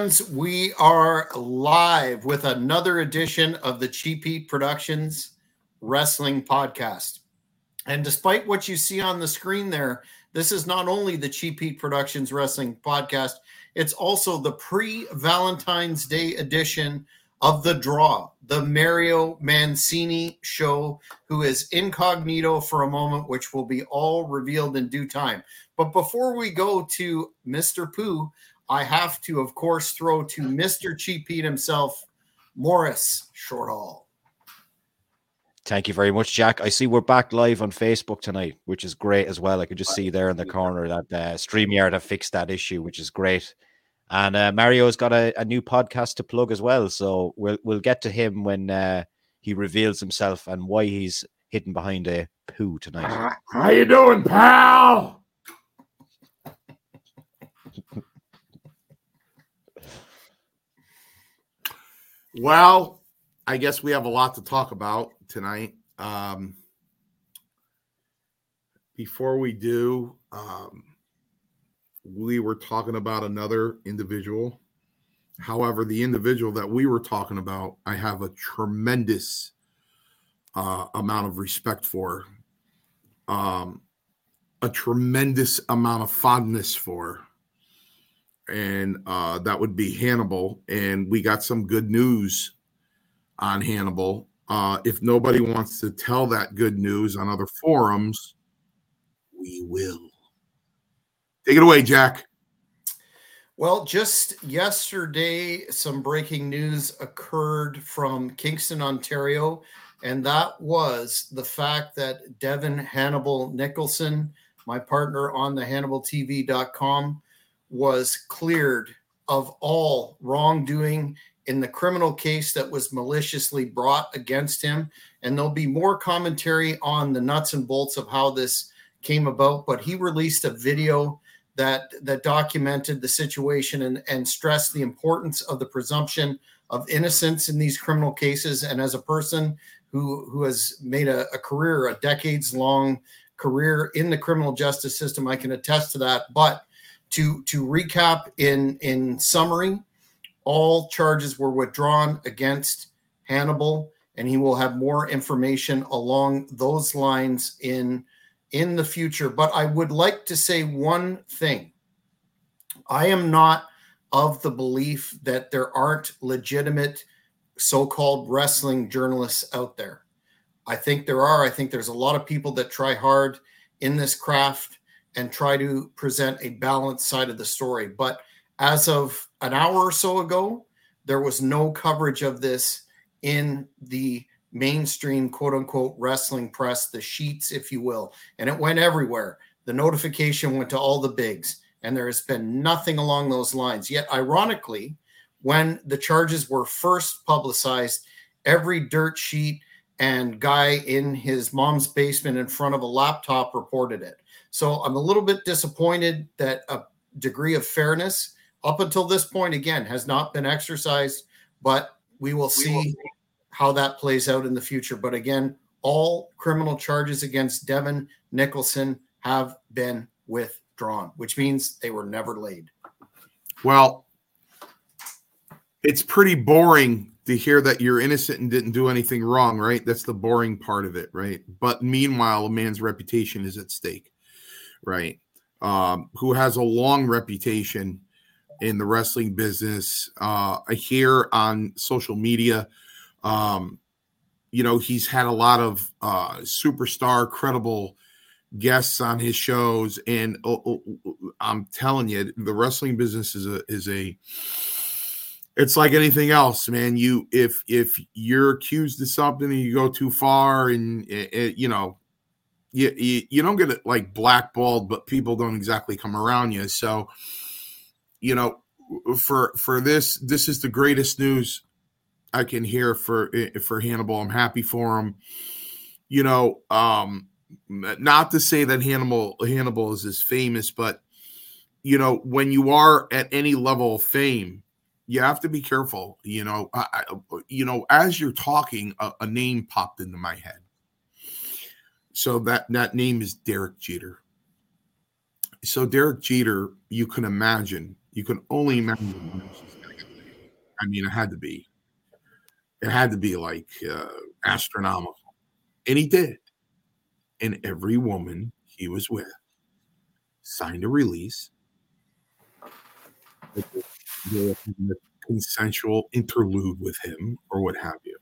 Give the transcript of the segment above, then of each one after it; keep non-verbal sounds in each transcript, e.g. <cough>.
We are live with another edition of the Cheap Heat Productions Wrestling Podcast. And despite what you see on the screen there, this is not only the Cheap Heat Productions Wrestling Podcast, it's also the pre Valentine's Day edition of The Draw, the Mario Mancini show, who is incognito for a moment, which will be all revealed in due time. But before we go to Mr. Pooh, I have to, of course, throw to Mr. Cheap Heat himself, Morris Shortall. Thank you very much, Jack. I see we're back live on Facebook tonight, which is great as well. I could just see there in the corner that uh, StreamYard have fixed that issue, which is great. And uh, Mario's got a, a, new podcast to plug as well, so we'll we'll get to him when uh, he reveals himself and why he's hidden behind a poo tonight. How are you doing, pal? <laughs> Well, I guess we have a lot to talk about tonight. Um, before we do, um, we were talking about another individual. However, the individual that we were talking about, I have a tremendous uh, amount of respect for, um, a tremendous amount of fondness for and uh, that would be Hannibal. And we got some good news on Hannibal. Uh, if nobody wants to tell that good news on other forums, we will. Take it away, Jack. Well, just yesterday, some breaking news occurred from Kingston, Ontario, and that was the fact that Devin Hannibal Nicholson, my partner on the HannibalTV.com, was cleared of all wrongdoing in the criminal case that was maliciously brought against him. And there'll be more commentary on the nuts and bolts of how this came about. But he released a video that that documented the situation and, and stressed the importance of the presumption of innocence in these criminal cases. And as a person who who has made a, a career, a decades long career in the criminal justice system, I can attest to that. But to to recap in in summary, all charges were withdrawn against Hannibal, and he will have more information along those lines in in the future. But I would like to say one thing. I am not of the belief that there aren't legitimate so-called wrestling journalists out there. I think there are. I think there's a lot of people that try hard in this craft and try to present a balanced side of the story. But as of an hour or so ago, there was no coverage of this in the mainstream quote unquote wrestling press, the sheets, if you will. And it went everywhere. The notification went to all the bigs, and there has been nothing along those lines. Yet, ironically, when the charges were first publicized, every dirt sheet and guy in his mom's basement in front of a laptop reported it. So I'm a little bit disappointed that a degree of fairness up until this point, again, has not been exercised, but we will see we will. how that plays out in the future. But again, all criminal charges against Devin Nicholson have been withdrawn, which means they were never laid. Well, it's pretty boring to hear that you're innocent and didn't do anything wrong, right? That's the boring part of it, right? But meanwhile, a man's reputation is at stake right? Um, who has a long reputation in the wrestling business. Uh, hear on social media, um, you know, he's had a lot of uh, superstar, credible guests on his shows, and oh, oh, oh, I'm telling you, the wrestling business is a is a it's like anything else man you if if you're accused of something and you go too far and it, eh, it, eh, you know you, you, you don't get it like blackballed, but people don't exactly come around you. So, you know, for for this, this is the greatest news I can hear for eh, for Hannibal. I'm happy for him. You know, um, not to say that Hannibal Hannibal is as famous, but you know, when you are at any level of fame, you have to be careful. You know, I, you know, as you're talking, a, a name popped into my head so that that name is Derek Jeter. So Derek Jeter, you can imagine, you can only imagine. I mean, it had to be. It had to be like uh, astronomical, and he did. And every woman he was with signed a release. Consensual interlude with him, or what have you.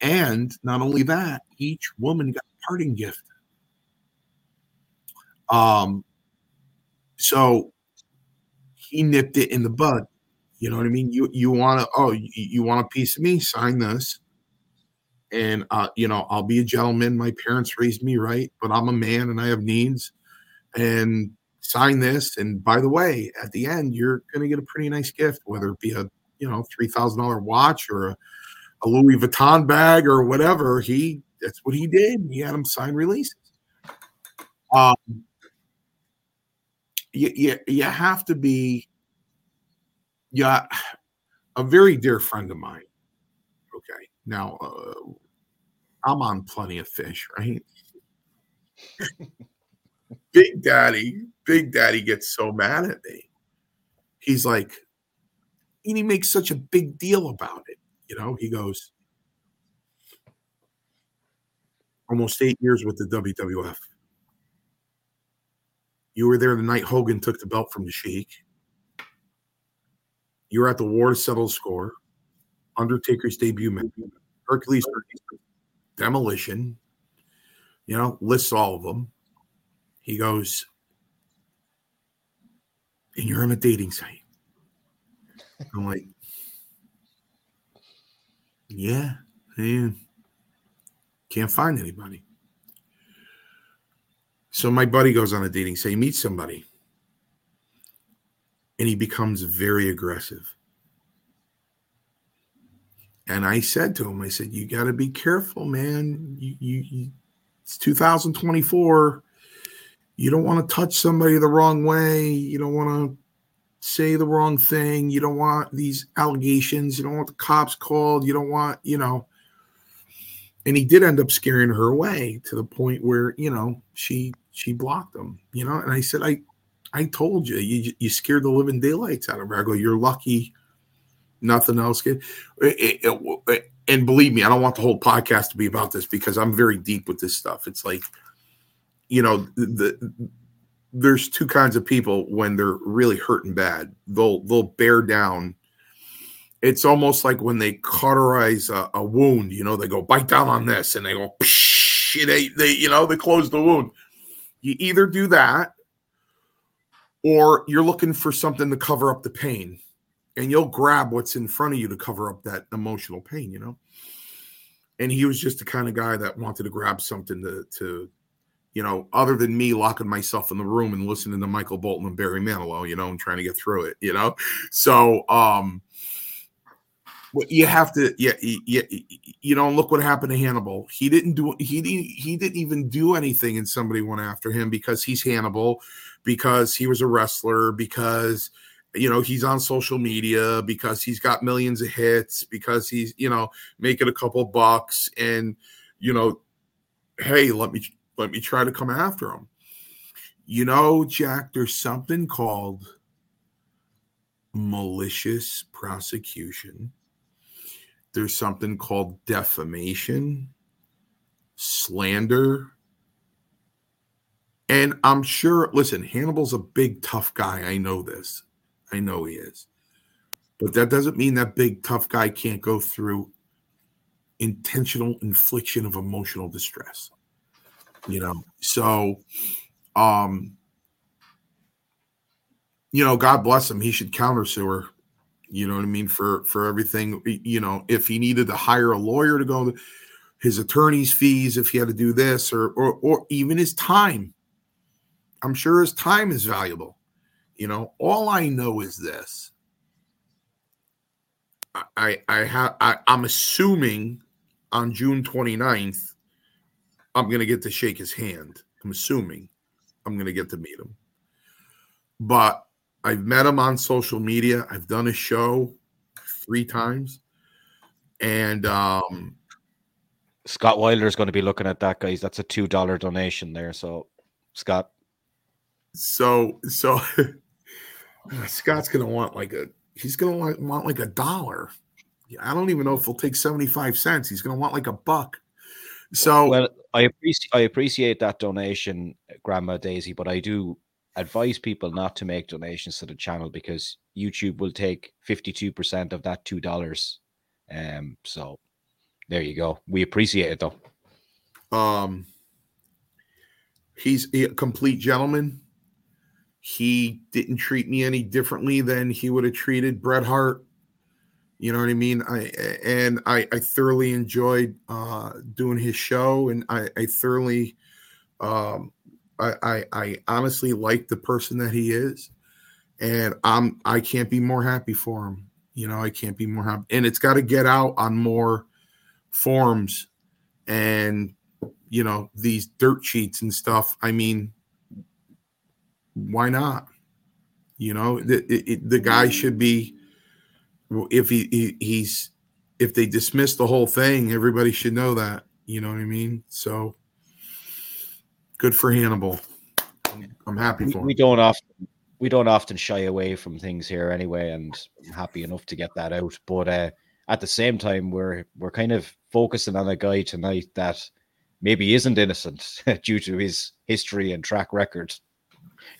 And not only that, each woman got a parting gift. Um, so he nipped it in the bud. You know what I mean? You you want to oh you, you want a piece of me? Sign this, and uh, you know I'll be a gentleman. My parents raised me right, but I'm a man and I have needs, and sign this. And by the way, at the end, you're going to get a pretty nice gift, whether it be a you know three thousand dollar watch or a, a Louis Vuitton bag or whatever. He that's what he did. He had him sign releases. Um, you, you, you have to be yeah a very dear friend of mine okay now uh, i'm on plenty of fish right <laughs> big daddy big daddy gets so mad at me he's like and he makes such a big deal about it you know he goes almost eight years with the wwf you were there the night Hogan took the belt from the Sheik. You were at the war to settle the score. Undertaker's debut match. Hercules, Demolition. You know, lists all of them. He goes, and you're on a dating site. I'm like, yeah, man, can't find anybody. So my buddy goes on a dating say, he meets somebody, and he becomes very aggressive. And I said to him, I said, you got to be careful, man. You, you, you, it's 2024. You don't want to touch somebody the wrong way. You don't want to say the wrong thing. You don't want these allegations. You don't want the cops called. You don't want, you know. And he did end up scaring her away to the point where, you know, she she blocked him, you know. And I said, I, I told you, you, you scared the living daylights out of her. I go, you're lucky, nothing else. It, it, it, and believe me, I don't want the whole podcast to be about this because I'm very deep with this stuff. It's like, you know, the, the there's two kinds of people when they're really hurting bad. They'll they'll bear down. It's almost like when they cauterize a, a wound. You know, they go bite down on this, and they go. Psh, they they you know they close the wound. You either do that or you're looking for something to cover up the pain and you'll grab what's in front of you to cover up that emotional pain, you know? And he was just the kind of guy that wanted to grab something to, to, you know, other than me locking myself in the room and listening to Michael Bolton and Barry Manilow, you know, and trying to get through it, you know? So, um, you have to yeah, yeah you know look what happened to hannibal he didn't do he didn't he didn't even do anything and somebody went after him because he's hannibal because he was a wrestler because you know he's on social media because he's got millions of hits because he's you know making a couple bucks and you know hey let me let me try to come after him you know jack there's something called malicious prosecution there's something called defamation, slander. And I'm sure, listen, Hannibal's a big, tough guy. I know this. I know he is. But that doesn't mean that big, tough guy can't go through intentional infliction of emotional distress. You know, so, um, you know, God bless him. He should countersue her you know what I mean? For for everything, you know, if he needed to hire a lawyer to go, his attorney's fees, if he had to do this, or or or even his time. I'm sure his time is valuable. You know, all I know is this. I I have I'm assuming on June 29th, I'm gonna get to shake his hand. I'm assuming I'm gonna get to meet him. But I've met him on social media. I've done a show three times. And um Scott Wilder is going to be looking at that, guys. That's a two dollar donation there. So Scott. So so <laughs> Scott's gonna want like a he's gonna want, want like a dollar. I don't even know if he'll take 75 cents. He's gonna want like a buck. So well, I appreciate I appreciate that donation, Grandma Daisy, but I do advise people not to make donations to the channel because YouTube will take 52% of that two dollars. Um, so there you go. We appreciate it though. Um he's a complete gentleman. He didn't treat me any differently than he would have treated Bret Hart. You know what I mean? I and I, I thoroughly enjoyed uh, doing his show, and I, I thoroughly, um, I, I, I honestly like the person that he is, and I'm I can't be more happy for him. You know, I can't be more happy, and it's got to get out on more forums, and you know these dirt sheets and stuff. I mean, why not? You know, the, it, the guy should be if he, he, he's if they dismiss the whole thing, everybody should know that. You know what I mean? So good for Hannibal. I'm, I'm happy for we, him. We don't often we don't often shy away from things here anyway, and I'm happy enough to get that out. But uh, at the same time, we're we're kind of focusing on a guy tonight that maybe isn't innocent <laughs> due to his history and track record.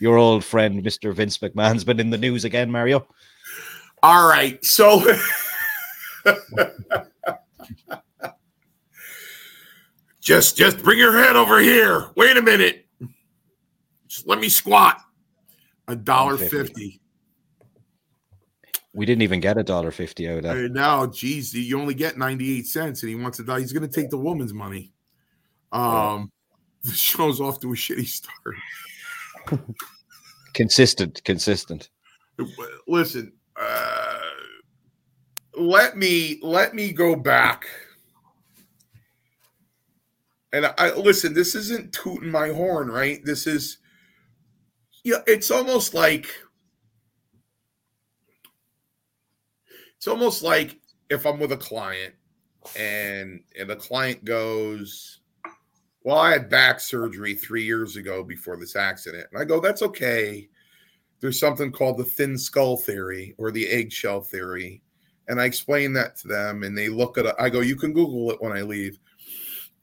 Your old friend, Mr. Vince McMahon's been in the news again, Mario. All right. So <laughs> just just bring your head over here. Wait a minute. Just let me squat. A dollar fifty. We didn't even get a dollar fifty out of that. Now, geez, you only get ninety eight cents, and he wants to die. He's going to take the woman's money. Um, <laughs> the show's off to a shitty start. <laughs> consistent, consistent. Listen, uh, let me let me go back. And I listen, this isn't tooting my horn, right? This is yeah, it's almost like it's almost like if I'm with a client and and the client goes, Well, I had back surgery three years ago before this accident. And I go, That's okay there's something called the thin skull theory or the eggshell theory. And I explain that to them and they look at it. I go, you can Google it when I leave.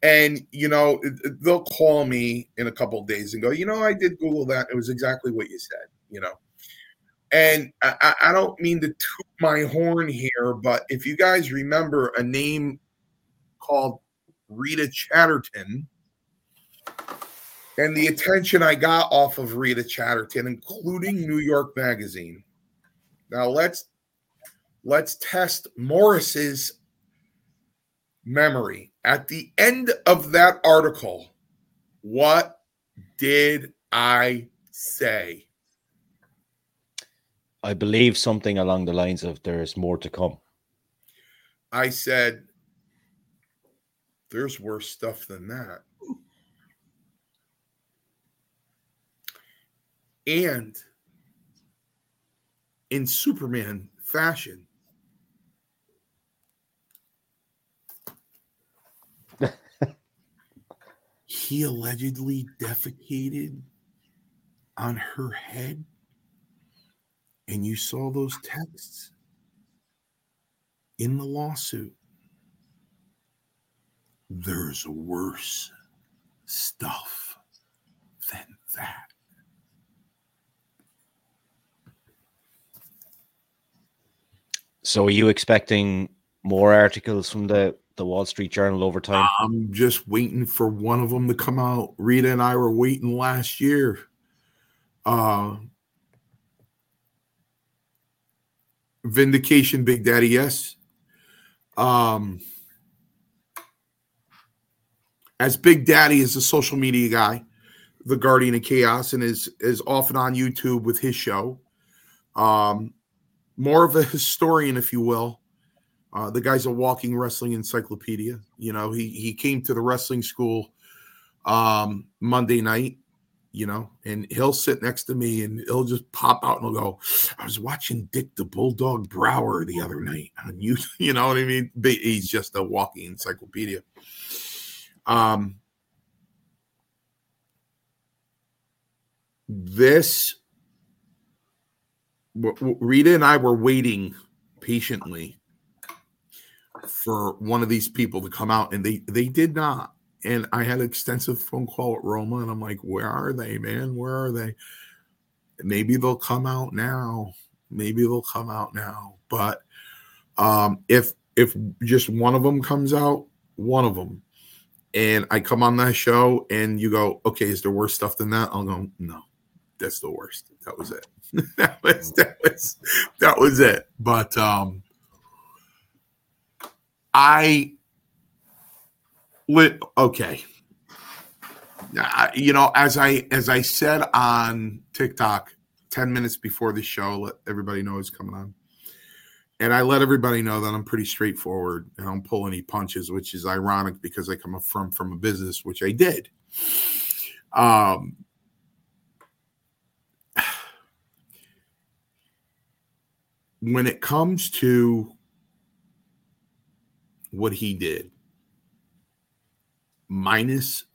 And, you know, they'll call me in a couple days and go, you know, I did Google that. It was exactly what you said, you know. And I, I don't mean to toot my horn here, but if you guys remember a name called Rita Chatterton, and the attention I got off of Rita Chatterton, including New York Magazine. Now let's let's test Morris's memory. At the end of that article, what did I say? I believe something along the lines of there's more to come. I said, there's worse stuff than that. And in Superman fashion, <laughs> he allegedly defecated on her head. And you saw those texts in the lawsuit. There's worse stuff than that. So, are you expecting more articles from the the Wall Street Journal over time? I'm just waiting for one of them to come out. Rita and I were waiting last year. Uh, Vindication, Big Daddy, yes. Um, as Big Daddy is a social media guy, the Guardian of Chaos, and is is often on YouTube with his show. Um, more of a historian, if you will. Uh, the guy's a walking wrestling encyclopedia. You know, he he came to the wrestling school um, Monday night. You know, and he'll sit next to me and he'll just pop out and he'll go, "I was watching Dick the Bulldog Brower the other night on you." <laughs> You know what I mean? He's just a walking encyclopedia. Um, this Rita and I were waiting patiently for one of these people to come out, and they they did not. And I had an extensive phone call at Roma, and I'm like, "Where are they, man? Where are they?" Maybe they'll come out now. Maybe they'll come out now. But um, if if just one of them comes out, one of them, and I come on that show, and you go, "Okay, is there worse stuff than that?" I'll go, "No, that's the worst. That was it. <laughs> that was that was that was it." But um, I lit okay. You know, as I as I said on TikTok 10 minutes before the show, let everybody know it's coming on. And I let everybody know that I'm pretty straightforward. And I don't pull any punches, which is ironic because I come from from a business, which I did. Um when it comes to what he did, minus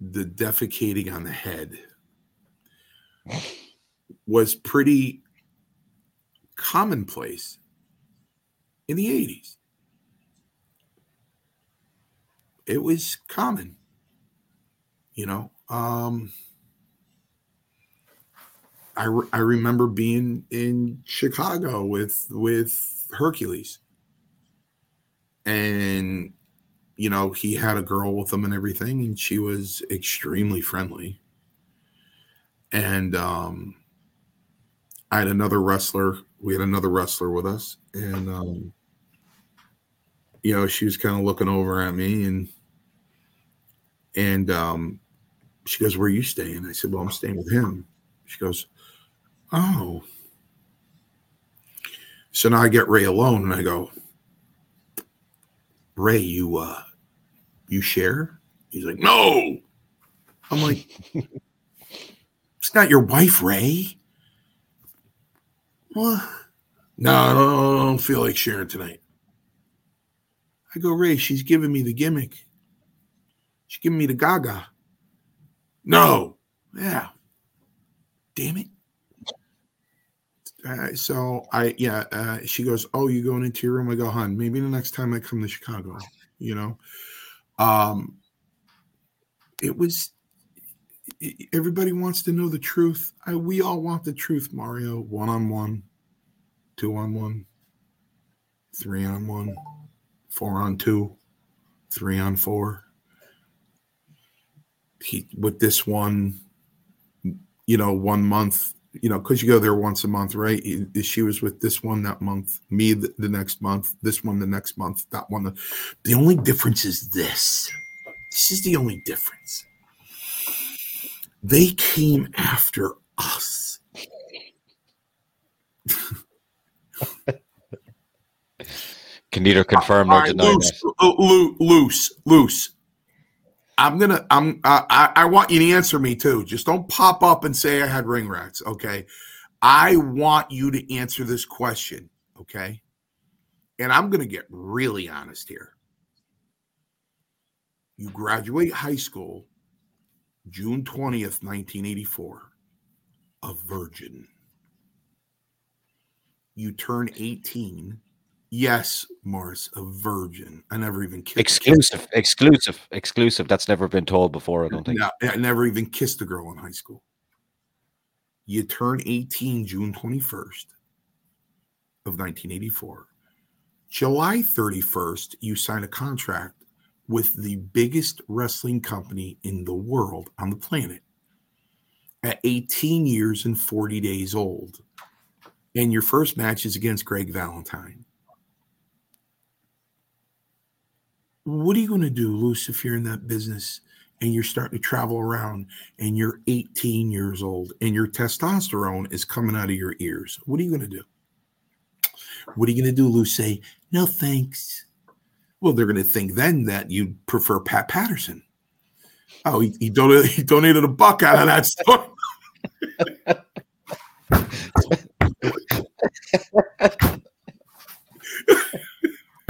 the defecating on the head, was pretty commonplace in the 80s. It was common, you know. Um, I, re- I remember being in Chicago with with Hercules. And you know he had a girl with him and everything and she was extremely friendly. And um i had another wrestler we had another wrestler with us and um you know she was kind of looking over at me and and um she goes where are you staying? I said well i'm staying with him. She goes oh so now i get ray alone and i go Ray, you uh you share? He's like, no. I'm like, <laughs> it's not your wife, Ray. What? No, I don't, I don't feel like sharing tonight. I go, Ray, she's giving me the gimmick. She's giving me the gaga. No. Yeah. Damn it. Uh, so I, yeah, uh, she goes, Oh, you going into your room? I go, Hun, maybe the next time I come to Chicago, you know. Um, it was, everybody wants to know the truth. I, we all want the truth, Mario. One on one, two on one, three on one, four on two, three on four. He, with this one, you know, one month you know, because you go there once a month, right? She was with this one that month, me the, the, next month, this one the next month, that one. The, the only difference is this. This is the only difference. They came after us. Can neither confirm nor deny loose, loose, loose, loose. I'm gonna. I'm. I. I want you to answer me too. Just don't pop up and say I had ring rats. Okay. I want you to answer this question. Okay. And I'm gonna get really honest here. You graduate high school, June twentieth, nineteen eighty four, a virgin. You turn eighteen Yes, Morris, a virgin. I never even kissed. Exclusive, exclusive, exclusive. That's never been told before. I don't think. No, I never even kissed a girl in high school. You turn 18 June 21st of 1984. July 31st, you sign a contract with the biggest wrestling company in the world on the planet at 18 years and 40 days old. And your first match is against Greg Valentine. What are you going to do, Luce, if you're in that business and you're starting to travel around and you're 18 years old and your testosterone is coming out of your ears? What are you going to do? What are you going to do, Luce? Say, no, thanks. Well, they're going to think then that you prefer Pat Patterson. Oh, he, he, donated, he donated a buck out of that store. <laughs>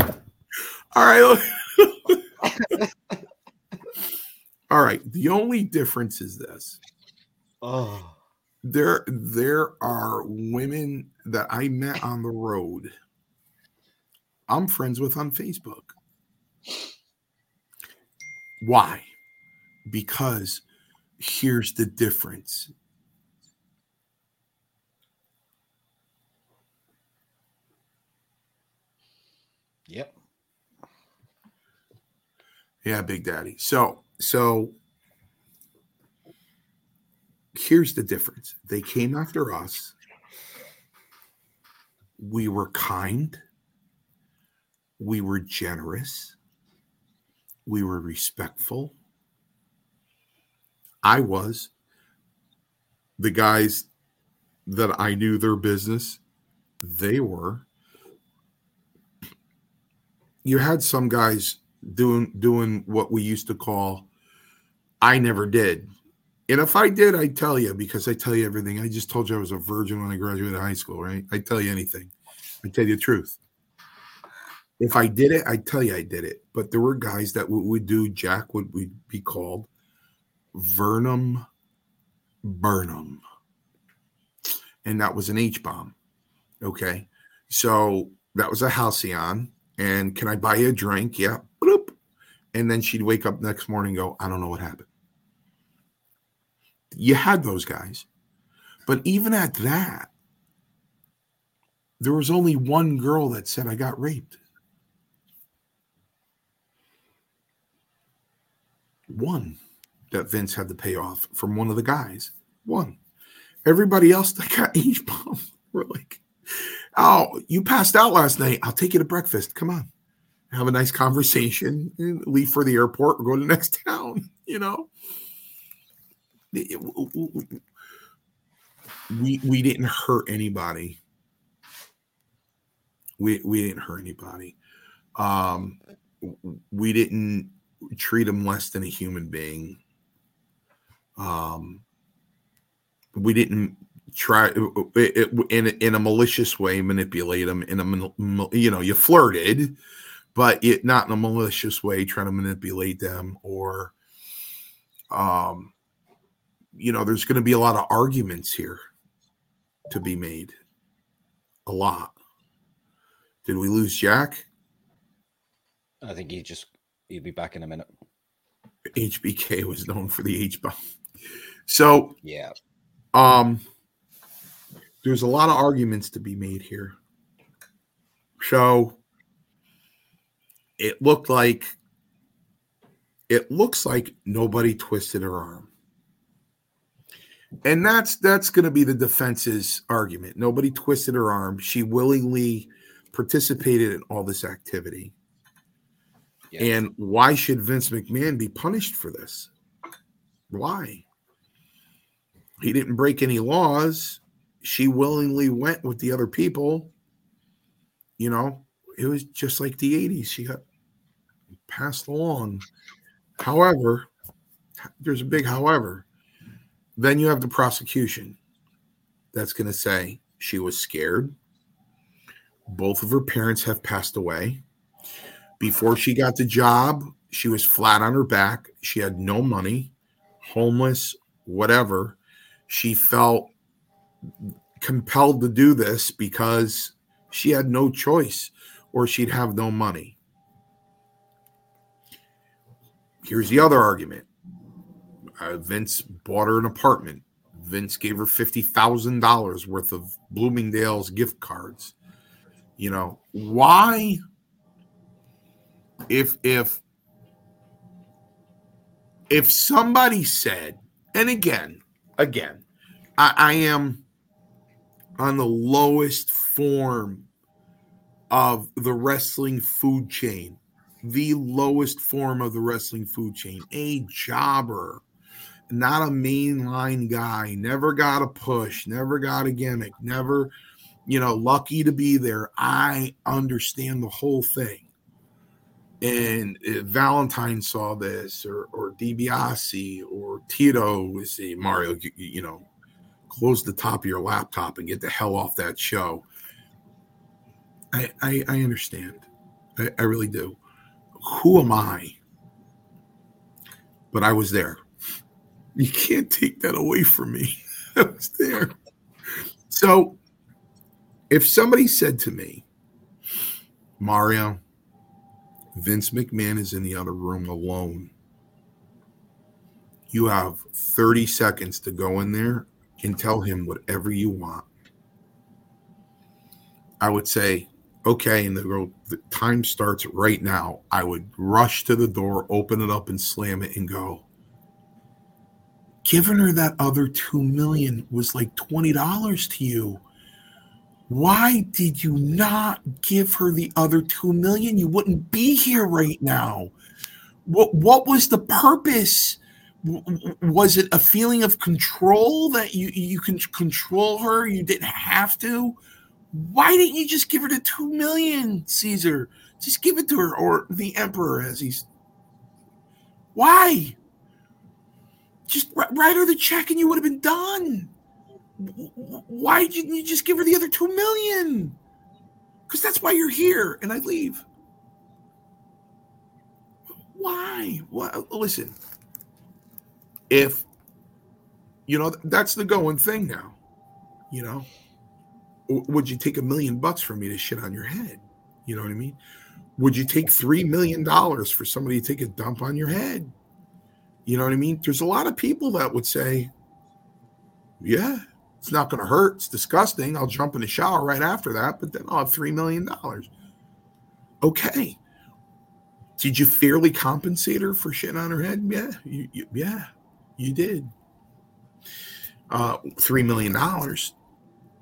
<laughs> All right. All right. The only difference is this. Oh. there there are women that I met on the road. I'm friends with on Facebook. Why? Because here's the difference. Yep. Yeah, Big Daddy. So, so here's the difference. They came after us. We were kind. We were generous. We were respectful. I was. The guys that I knew their business, they were. You had some guys doing doing what we used to call I never did. And if I did, I'd tell you because I tell you everything. I just told you I was a virgin when I graduated high school, right? I tell you anything. I tell you the truth. If I did it, I'd tell you I did it. But there were guys that would, would do Jack would we be called Vernum Burnham. And that was an H bomb. Okay. So that was a Halcion. And can I buy you a drink? Yeah. And then she'd wake up next morning and go, I don't know what happened. You had those guys. But even at that, there was only one girl that said, I got raped. One that Vince had to pay off from one of the guys. One. Everybody else that got <laughs> H bomb were like, Oh, you passed out last night. I'll take you to breakfast. Come on. Have a nice conversation. and Leave for the airport or go to the <laughs> next town. You know? We we didn't hurt anybody. We we didn't hurt anybody. Um we didn't treat them less than a human being. Um we didn't try in in a malicious way manipulate them in a you know you flirted but it not in a malicious way trying to manipulate them or um you know there's going to be a lot of arguments here to be made. A lot. Did we lose jack? I think he just he'll be back in a minute. Hbk was known for the h bomb. So yeah. um there's a lot of arguments to be made here. So it looked like it looks like nobody twisted her arm. And that's that's going to be the defense's argument. Nobody twisted her arm. She willingly participated in all this activity. Yeah. And why should Vince McMahon be punished for this? Why? He didn't break any laws she willingly went with the other people. You know, it was just like the 80s. She got passed along. However, there's a big however. Then you have the prosecution that's going to say she was scared. Both of her parents have passed away. Before she got the job, she was flat on her back. She had no money, homeless, whatever. She felt compelled to do this because she had no choice or she'd have no money. Here's the other argument uh, Vince bought her an apartment. Vince gave her $50,000 worth of Bloomingdale's gift cards. You know, why if if if somebody said, and again, again, I, I am on the lowest form of the wrestling food chain, the lowest form of the wrestling food chain, a jobber, not a mainline guy, never got a push, never got a gimmick, never, you know, lucky to be there. I understand the whole thing. And uh, Valentine saw this, or or DiBiase, or Tito, see Mario, you know, close the top of your laptop and get the hell off that show. I I, I understand. I, I really do. Who am I? But I was there. You can't take that away from me. <laughs> I was there. So if somebody said to me, Mario, Vince McMahon is in the other room alone. You have 30 seconds to go in there and tell him whatever you want. I would say, okay, and the, the time starts right now. I would rush to the door, open it up, and slam it and go. Giving her that other two million was like twenty dollars to you. Why did you not give her the other two million? You wouldn't be here right now. What what was the purpose? Was it a feeling of control that you you can control her? You didn't have to. Why didn't you just give her the two million, Caesar? Just give it to her, or the emperor, as he's. Why? Just write her the check, and you would have been done why didn't you just give her the other two million? Because that's why you're here, and I leave. Why? What? Listen, if you know that's the going thing now, you know, would you take a million bucks for me to shit on your head? You know what I mean? Would you take three million dollars for somebody to take a dump on your head? You know what I mean? There's a lot of people that would say, yeah, it's not going to hurt. It's disgusting. I'll jump in the shower right after that, but then I'll have $3 million. Okay. Did you fairly compensate her for shitting on her head? Yeah. You, you, yeah, you did. Uh, $3 million.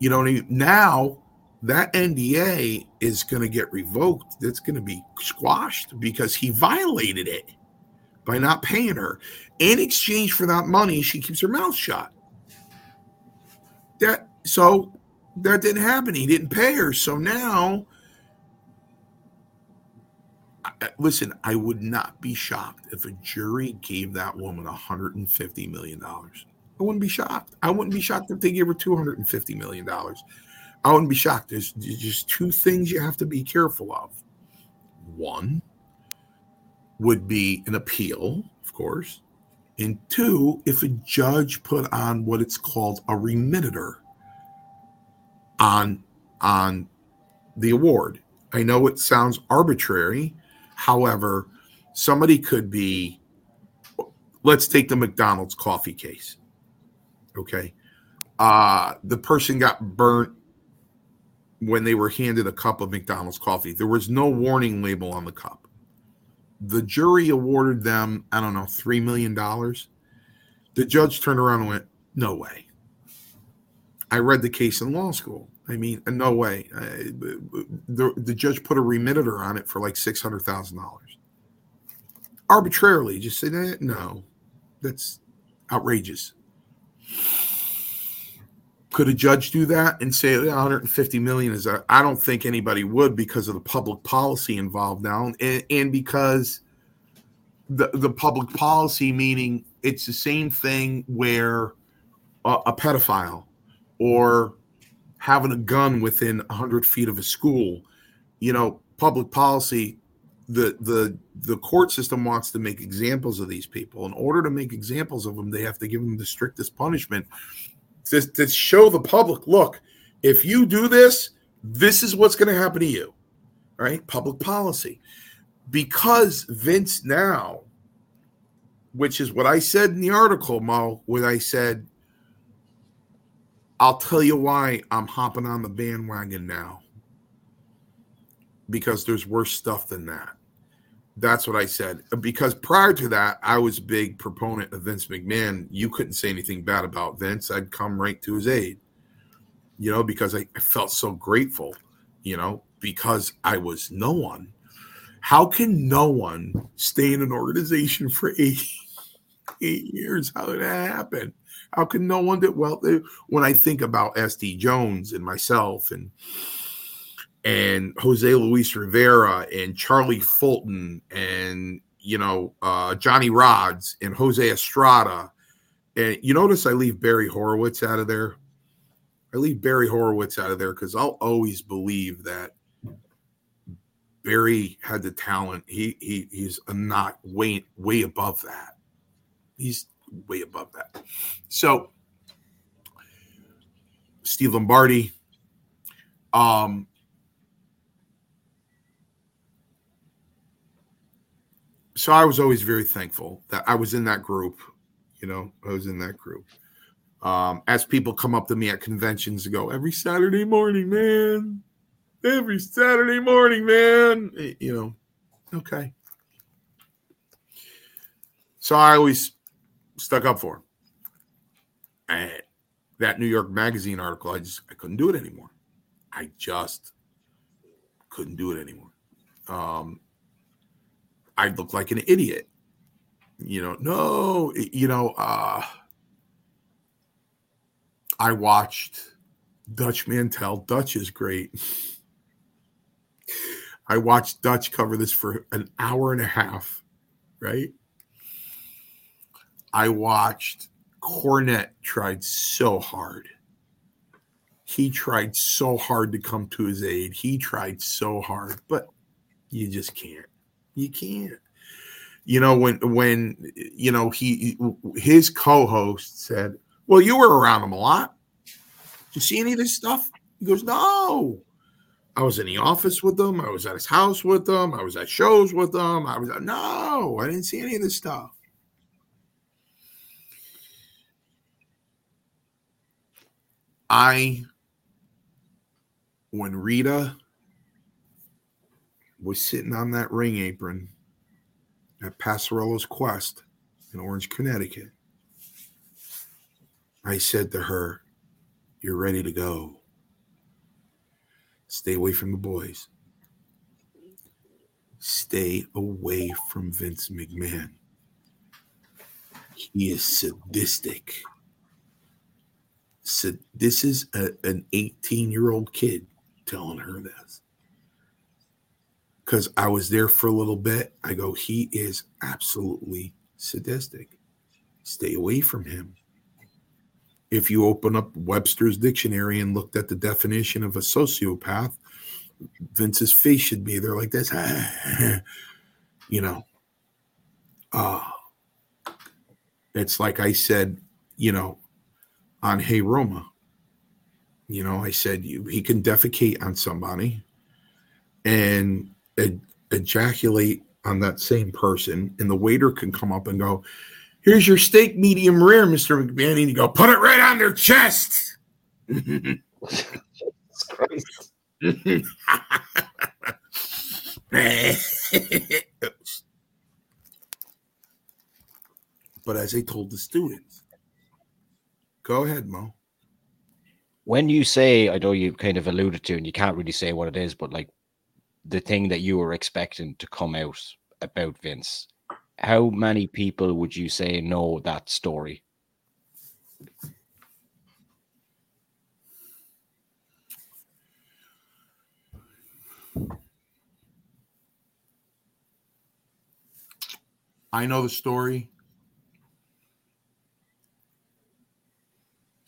You know, now that NDA is going to get revoked. It's going to be squashed because he violated it by not paying her. In exchange for that money, she keeps her mouth shut that so that didn't happen. He didn't pay her. So now, listen, I would not be shocked if a jury gave that woman 150 million dollars. I wouldn't be shocked. I wouldn't be shocked if they gave her 250 million dollars. I wouldn't be shocked. There's, just two things you have to be careful of. One would be an appeal, of course. And two, if a judge put on what it's called a remittitur on on the award. I know it sounds arbitrary. However, somebody could be let's take the McDonald's coffee case. Okay. Uh the person got burnt when they were handed a cup of McDonald's coffee. There was no warning label on the cup the jury awarded them, I don't know, $3 million. The judge turned around and went, No way. I read the case in law school. I mean, no way. the, the judge put a remittitur on it for like $600,000. Arbitrarily, just said, eh, No, that's outrageous. Could a judge do that and say 150 million is a, I don't think anybody would because of the public policy involved now. And, and because the the public policy meaning it's the same thing where a, a pedophile or having a gun within 100 feet of a school you know public policy the the the court system wants to make examples of these people in order to make examples of them they have to give them the strictest punishment to, to show the public look, if you do this, this is what's going to happen to you. Right? Public policy. Because Vince now, which is what I said in the article, Mo, when I said, I'll tell you why I'm hopping on the bandwagon now. Because there's worse stuff than that. That's what I said. Because prior to that, I was a big proponent of Vince McMahon. You couldn't say anything bad about Vince. I'd come right to his aid, you know, because I, I felt so grateful, you know, because I was no one. How can no one stay in an organization for <laughs> eight, eight years? How did that happen? How can no one do well? Eh, when I think about SD Jones and myself and and Jose Luis Rivera and Charlie Fulton and you know uh, Johnny Rodz and Jose Estrada. And you notice I leave Barry Horowitz out of there. I leave Barry Horowitz out of there because I'll always believe that Barry had the talent. He he he's a not way way above that. He's way above that. So Steve Lombardi. Um, so I was always very thankful that I was in that group. You know, I was in that group. Um, as people come up to me at conventions and go, every Saturday morning, man, every Saturday morning, man, you know, okay. So I always stuck up for him. And that New York Magazine article, I just I couldn't do it anymore. I just couldn't do it anymore. Um, I look like an idiot. You know, no, you know, uh, I watched Dutch Mantell. Dutch is great. I watched Dutch cover this for an hour and a half, right? I watched Cornette tried so hard. He tried so hard to come to his aid. He tried so hard, but you just can't. You can't. You know when when you know he his co-host said, "Well, you were around him a lot. Did you see any of this stuff?" He goes, "No." I was in the office with him. I was at his house with him. I was at shows with him. I was at, no, I didn't see any of this stuff. I, when Rita was sitting on that ring apron at Passarella's Quest in Orange, Connecticut, I said to her, You're ready to go. Stay away from the boys. Stay away from Vince McMahon. He is sadistic said this is a, an 18 year old kid telling her this because i was there for a little bit i go he is absolutely sadistic. Stay away from him. If you open up webster's dictionary and looked at the definition of a sociopath vince's face should be there like this <laughs> you know? Uh it's like i said you know on Hey Roma. You know, I said he can defecate on somebody. And ejaculate on that same person, and the waiter can come up and go, "Here's your steak, medium rare, Mister McMahon," and you go, "Put it right on their chest." <laughs> but as I told the students, Go ahead, Mo. When you say, I know you kind of alluded to, and you can't really say what it is, but like the thing that you were expecting to come out about Vince, how many people would you say know that story? I know the story.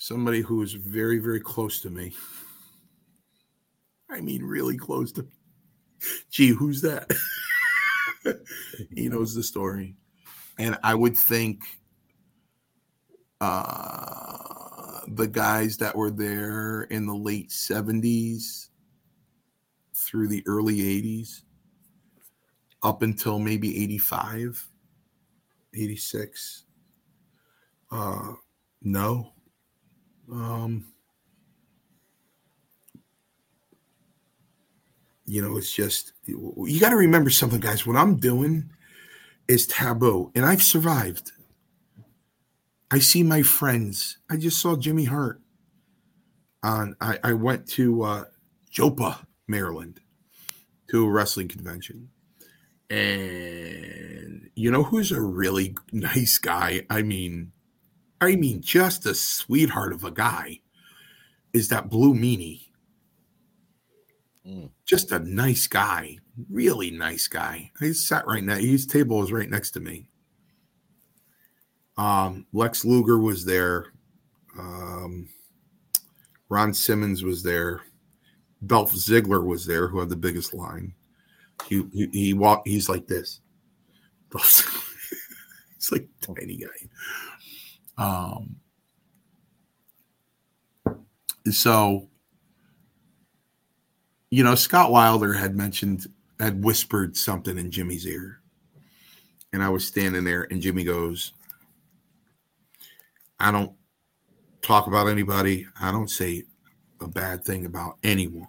somebody who is very, very close to me. I mean, really close to. <laughs> Gee, who's that? <laughs> he knows the story, and I would think uh, the guys that were there in the late seventies through the early eighties, up until maybe 85, 86. Uh, no, um, you know, it's just you got to remember something, guys. What I'm doing is taboo, and I've survived. I see my friends. I just saw Jimmy Hart. On I, I went to uh, Joppa, Maryland, to a wrestling convention, and you know who's a really nice guy? I mean, I mean, just a sweetheart of a guy is that Blue Meanie. Mm. Just a nice guy, really nice guy. He sat right now. His table was right next to me. Um, Lex Luger was there. Um, Ron Simmons was there. Dolph Ziggler was there, who had the biggest line. He he, he walked. He's like this. <laughs> he's like tiny guy. Um, So, you know, Scott Wilder had mentioned, had whispered something in Jimmy's ear. And I was standing there, and Jimmy goes, I don't talk about anybody. I don't say a bad thing about anyone,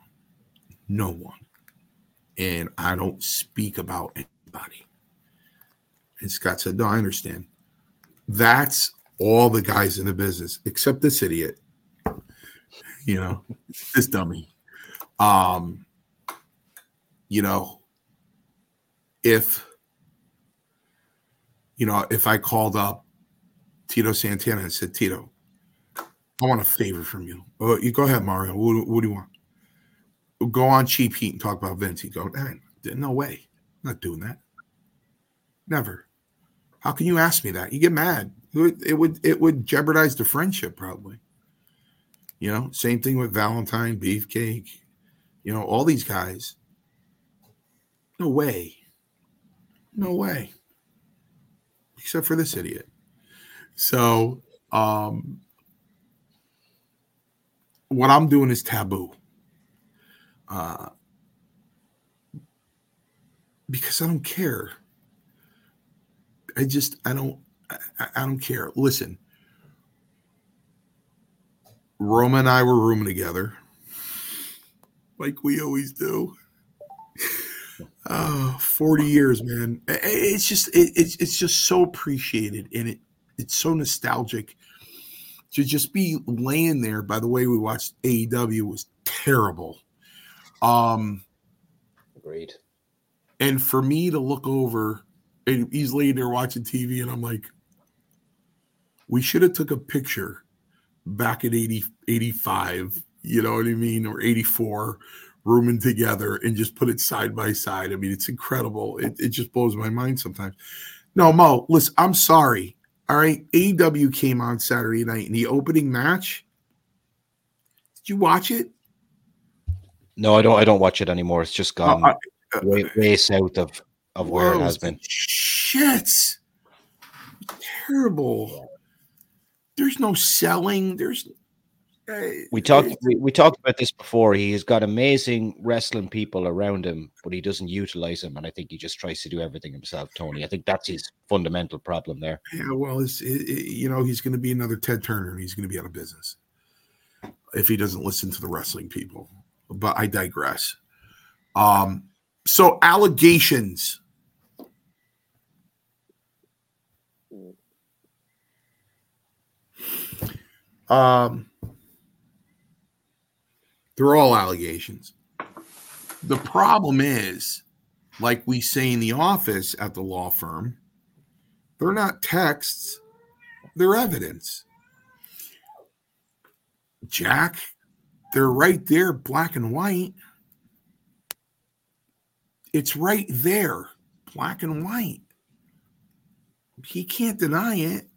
no one. And I don't speak about anybody. And Scott said, No, I understand. That's all the guys in the business, except this idiot, you know, this dummy. Um, you know, if you know, if I called up Tito Santana and said, Tito, I want a favor from you. Oh, you go ahead, Mario. What, what do you want? Go on cheap heat and talk about Vince. He go, no way. I'm not doing that. Never. How can you ask me that? You get mad. It would, it would it would jeopardize the friendship probably. You know, same thing with Valentine, Beefcake, you know, all these guys. No way. No way. Except for this idiot. So, um, what I'm doing is taboo. Uh, because I don't care. I just I don't I, I don't care. Listen, Roma and I were rooming together, like we always do. Oh, 40 years, man. It's just it, it's it's just so appreciated and it it's so nostalgic to just be laying there. By the way, we watched AEW was terrible. Um, agreed. And for me to look over, and he's laying there watching TV, and I'm like, we should have took a picture back in 80, 85, you know what I mean, or 84, rooming together and just put it side by side. I mean, it's incredible. It, it just blows my mind sometimes. No, Mo, listen, I'm sorry. All right. AEW came on Saturday night in the opening match. Did you watch it? No, I don't. I don't watch it anymore. It's just gone uh, uh, way, way south of of where it has been. Shit, terrible. There's no selling. There's we talked we, we, talked about this before. He has got amazing wrestling people around him, but he doesn't utilize them, and I think he just tries to do everything himself. Tony, I think that's his fundamental problem there. Yeah, well, it's it, you know he's going to be another Ted Turner, and he's going to be out of business if he doesn't listen to the wrestling people. But I digress. Um, so allegations. Um they're all allegations. The problem is, like we say in the office at the law firm, they're not texts, they're evidence. Jack, they're right there, black and white. It's right there, black and white. He can't deny it.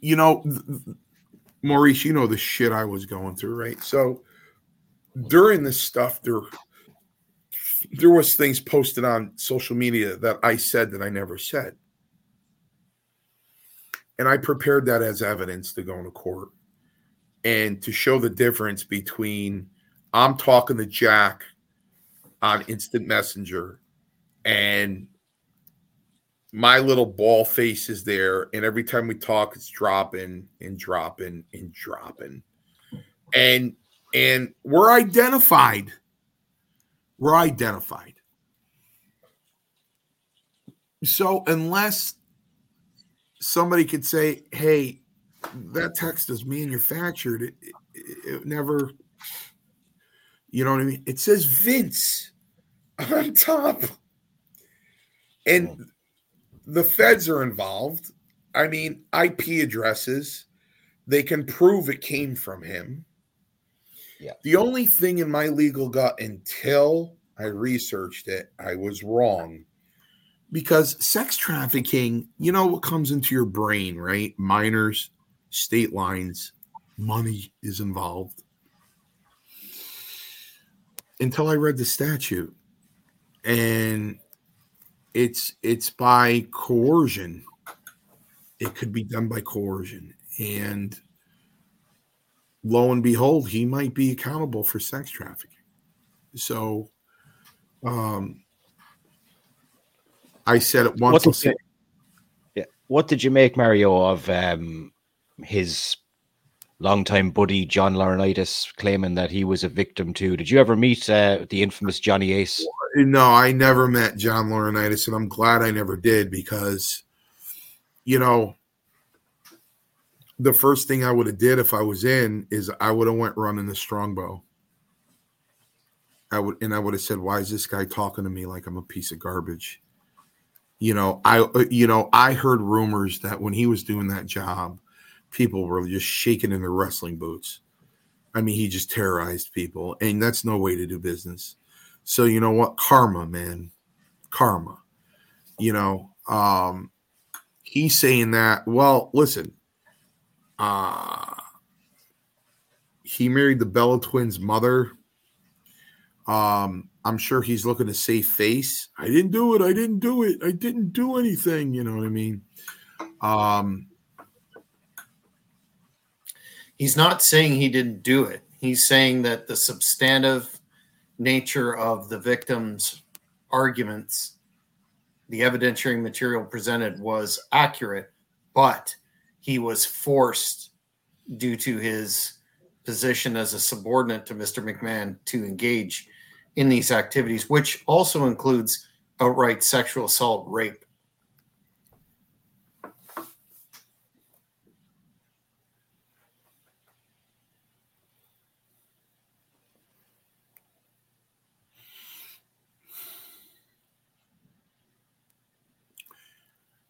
You know, Maurice, you know the shit I was going through, right? So during this stuff, there there was things posted on social media that I said that I never said. And I prepared that as evidence to go into court and to show the difference between I'm talking to Jack on instant messenger and my little ball face is there, and every time we talk, it's dropping and dropping and dropping, and and we're identified. We're identified. So unless somebody could say, "Hey, that text is manufactured," it, it, it never. You know what I mean? It says Vince on top. And hmm. The feds are involved. I mean, IP addresses, they can prove it came from him. Yeah. The only thing in my legal gut until I researched it, I was wrong. Because sex trafficking, you know what comes into your brain, right? Minors, state lines, money is involved. Until I read the statute. And it's it's by coercion. It could be done by coercion. And lo and behold, he might be accountable for sex trafficking. So, um, I said it once. What did, you, yeah. what did you make, Mario, of um, his longtime buddy John Laurinaitis claiming that he was a victim too? Did you ever meet uh, the infamous Johnny Ace? No, I never met John Laurinaitis, and I'm glad I never did because, you know, the first thing I would have did if I was in is I would have went running the strongbow. I would and I would have said, "Why is this guy talking to me like I'm a piece of garbage?" You know, I uh, you know I heard rumors that when he was doing that job, people were just shaking in their wrestling boots. I mean, he just terrorized people, and that's no way to do business. So you know what, karma, man, karma. You know, um, he's saying that. Well, listen, uh, he married the Bella twins' mother. Um, I'm sure he's looking to save face. I didn't do it. I didn't do it. I didn't do anything. You know what I mean? Um, he's not saying he didn't do it. He's saying that the substantive nature of the victim's arguments, the evidentiary material presented was accurate, but he was forced due to his position as a subordinate to Mr. McMahon to engage in these activities, which also includes outright sexual assault, rape.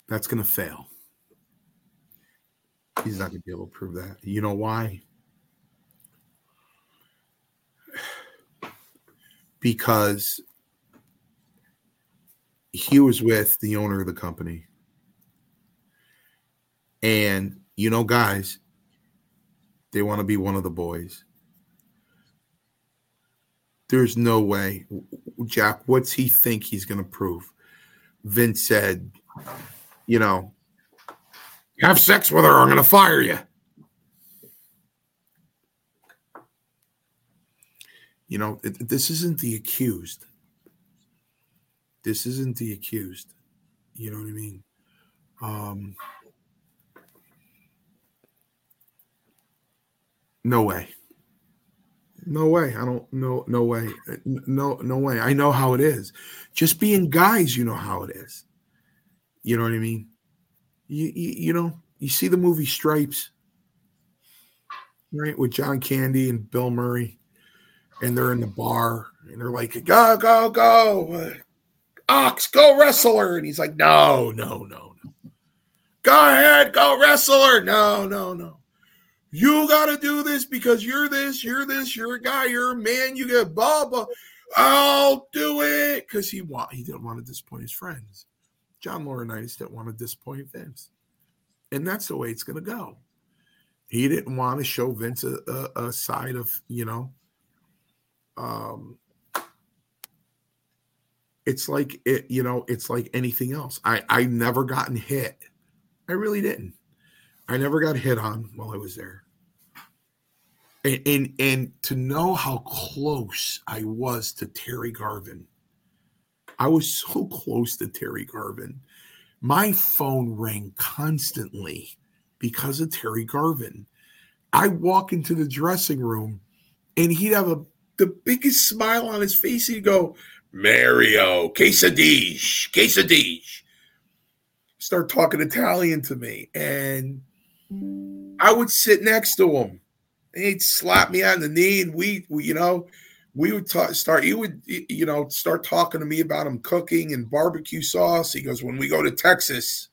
That's going to fail. He's not going to be able to prove that. You know why? <sighs> Because he was with the owner of the company. And, you know, guys, they want to be one of the boys. There's no way. Jack, what's he think he's going to prove? Vince said, you know, have sex with her, I'm going to fire you. You know, it, this isn't the accused. This isn't the accused. You know what I mean? Um, no way. No way. I don't no no way. No no way. I know how it is. Just being guys, you know how it is. You know what I mean? you, you, you know, you see the movie Stripes, right, with John Candy and Bill Murray, and they're in the bar and they're like, "Go, go, go, uh, Ox, go wrestler," and he's like, "No, no, no, no, go ahead, go wrestler, no, no, no." You got to do this because you're this, you're this, you're a guy, you're a man. You get blah blah. I'll do it because he want he didn't want to disappoint his friends. John Laurinaitis didn't want to disappoint Vince. And that's the way it's going to go. He didn't want to show Vince a, a, a side of, you know, um, it's like it, you know, it's like anything else. I I never gotten hit. I really didn't. I never got hit on while I was there. And and, and to know how close I was to Terry Garvin I was so close to Terry Garvin. My phone rang constantly because of Terry Garvin. I walk into the dressing room and he'd have a the biggest smile on his face. He'd go, Mario, quesadille, quesadille. Start talking Italian to me. And I would sit next to him. He'd slap me on the knee and we, we you know, we would start he would you know start talking to me about him cooking and barbecue sauce. He goes when we go to texas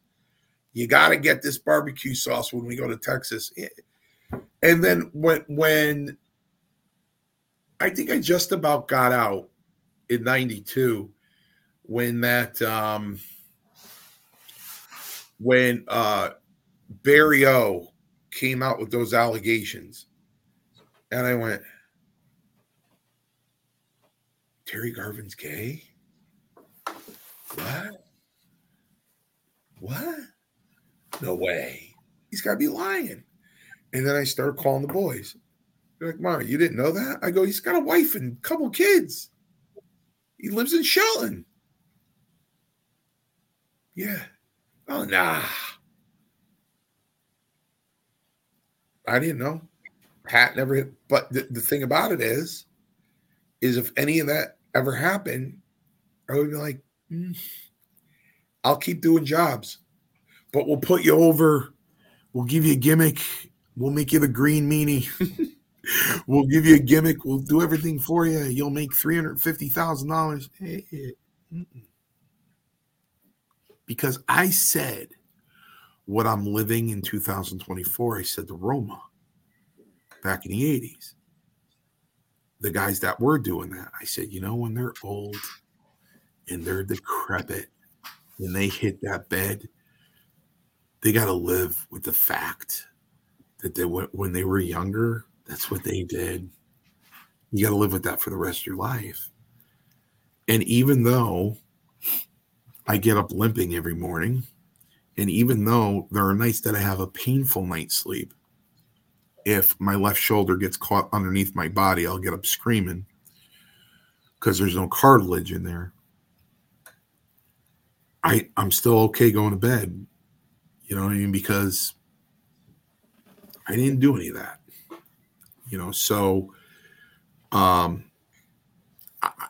you got to get this barbecue sauce when we go to texas. And then when when i think i just about got out in 92 when that um when uh barry o came out with those allegations. And i went Terry Garvin's gay? What? What? No way. He's got to be lying. And then I started calling the boys. They're like, Mario, you didn't know that? I go, he's got a wife and a couple kids. He lives in Shelton. Yeah. Oh, nah. I didn't know. Pat never hit. But the, the thing about it is, is if any of that ever happen, I would be like, mm, I'll keep doing jobs, but we'll put you over. We'll give you a gimmick. We'll make you the green meanie. <laughs> we'll give you a gimmick. We'll do everything for you. You'll make three hundred fifty thousand dollars. Because I said what I'm living in 2024. I said to Roma back in the 80s. The guys that were doing that, I said, you know, when they're old and they're decrepit and they hit that bed, they got to live with the fact that they when they were younger, that's what they did. You got to live with that for the rest of your life. And even though I get up limping every morning, and even though there are nights that I have a painful night's sleep, if my left shoulder gets caught underneath my body, I'll get up screaming because there's no cartilage in there. I I'm still okay going to bed. You know what I mean? Because I didn't do any of that. You know, so um I,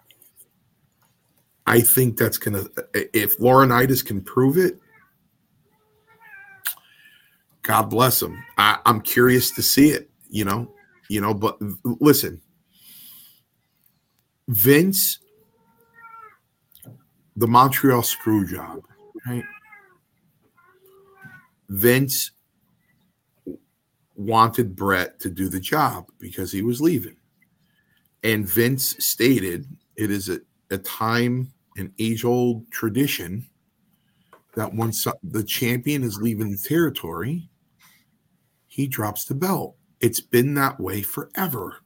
I think that's gonna if Laurinaitis can prove it, God bless him. I, I'm curious to see it, you know, you know, but listen, Vince, the Montreal screw job, right? Vince wanted Bret to do the job because he was leaving. And Vince stated it is a, a time an age old tradition that once the champion is leaving the territory, he drops the belt. It's been that way forever.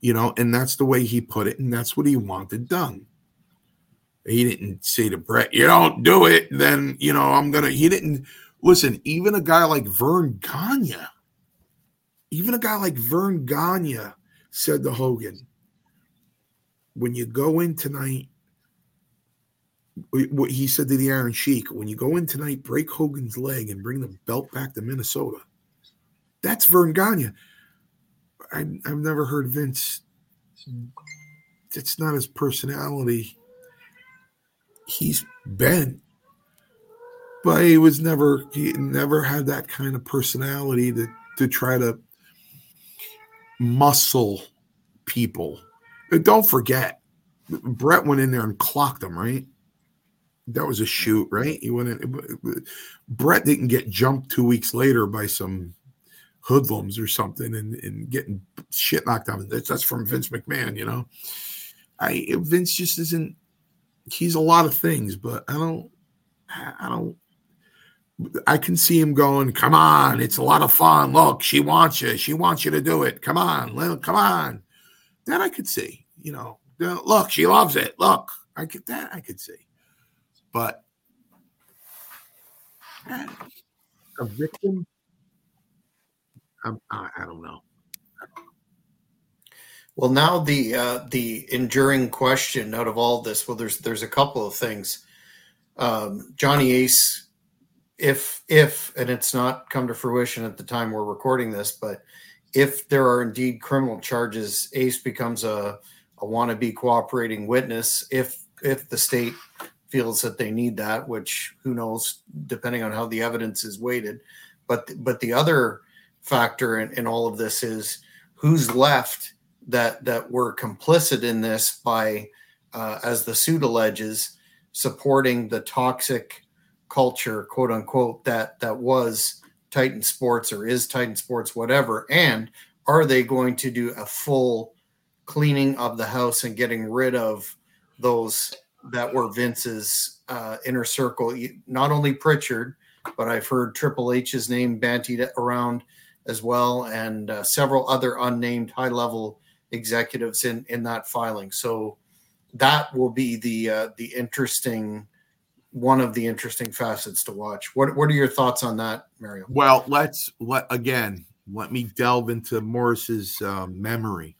You know, and that's the way he put it, and that's what he wanted done. He didn't say to Bret, You don't do it, then, you know, I'm to. He didn't listen. Even a guy like Verne Gagne, even a guy like Verne Gagne said to Hogan, When you go in tonight, what he said to the Iron Sheik, when you go in tonight, break Hogan's leg and bring the belt back to Minnesota. That's Verne Gagne. I, I've never heard Vince. It's not his personality. He's bent, but he was never. He never had that kind of personality to to try to muscle people. But don't forget, Bret went in there and clocked him, right? That was a shoot, right? He went in. Bret didn't get jumped two weeks later by some hoodlums or something and, and getting shit knocked out. That's, that's from Vince McMahon, you know. I Vince just isn't. He's a lot of things, but I don't. I don't. I can see him going. Come on, it's a lot of fun. Look, she wants you. She wants you to do it. Come on, little, come on. That I could see. You know, look, she loves it. Look, I get that. I could see, but a victim I'm, I, I don't know. Well, now the uh, the enduring question out of all this, well, there's there's a couple of things. Um, Johnny Ace, if if and it's not come to fruition at the time we're recording this, but if there are indeed criminal charges, Ace becomes a a wannabe cooperating witness. If if the state feels that they need that, which who knows, depending on how the evidence is weighted. But but the other factor in, in all of this is who's left that that were complicit in this by, uh, as the suit alleges, supporting the toxic culture, quote unquote, that that was Titan Sports or is Titan Sports, whatever. And are they going to do a full cleaning of the house and getting rid of those that were Vince's uh, inner circle? Not only Pritchard, but I've heard Triple H's name bantied around as well, and uh, several other unnamed high level executives in in that filing. So that will be the uh, the interesting one of the interesting facets to watch. What what are your thoughts on that, Mario? Well, let's let again. let me delve into Morris's uh, memory.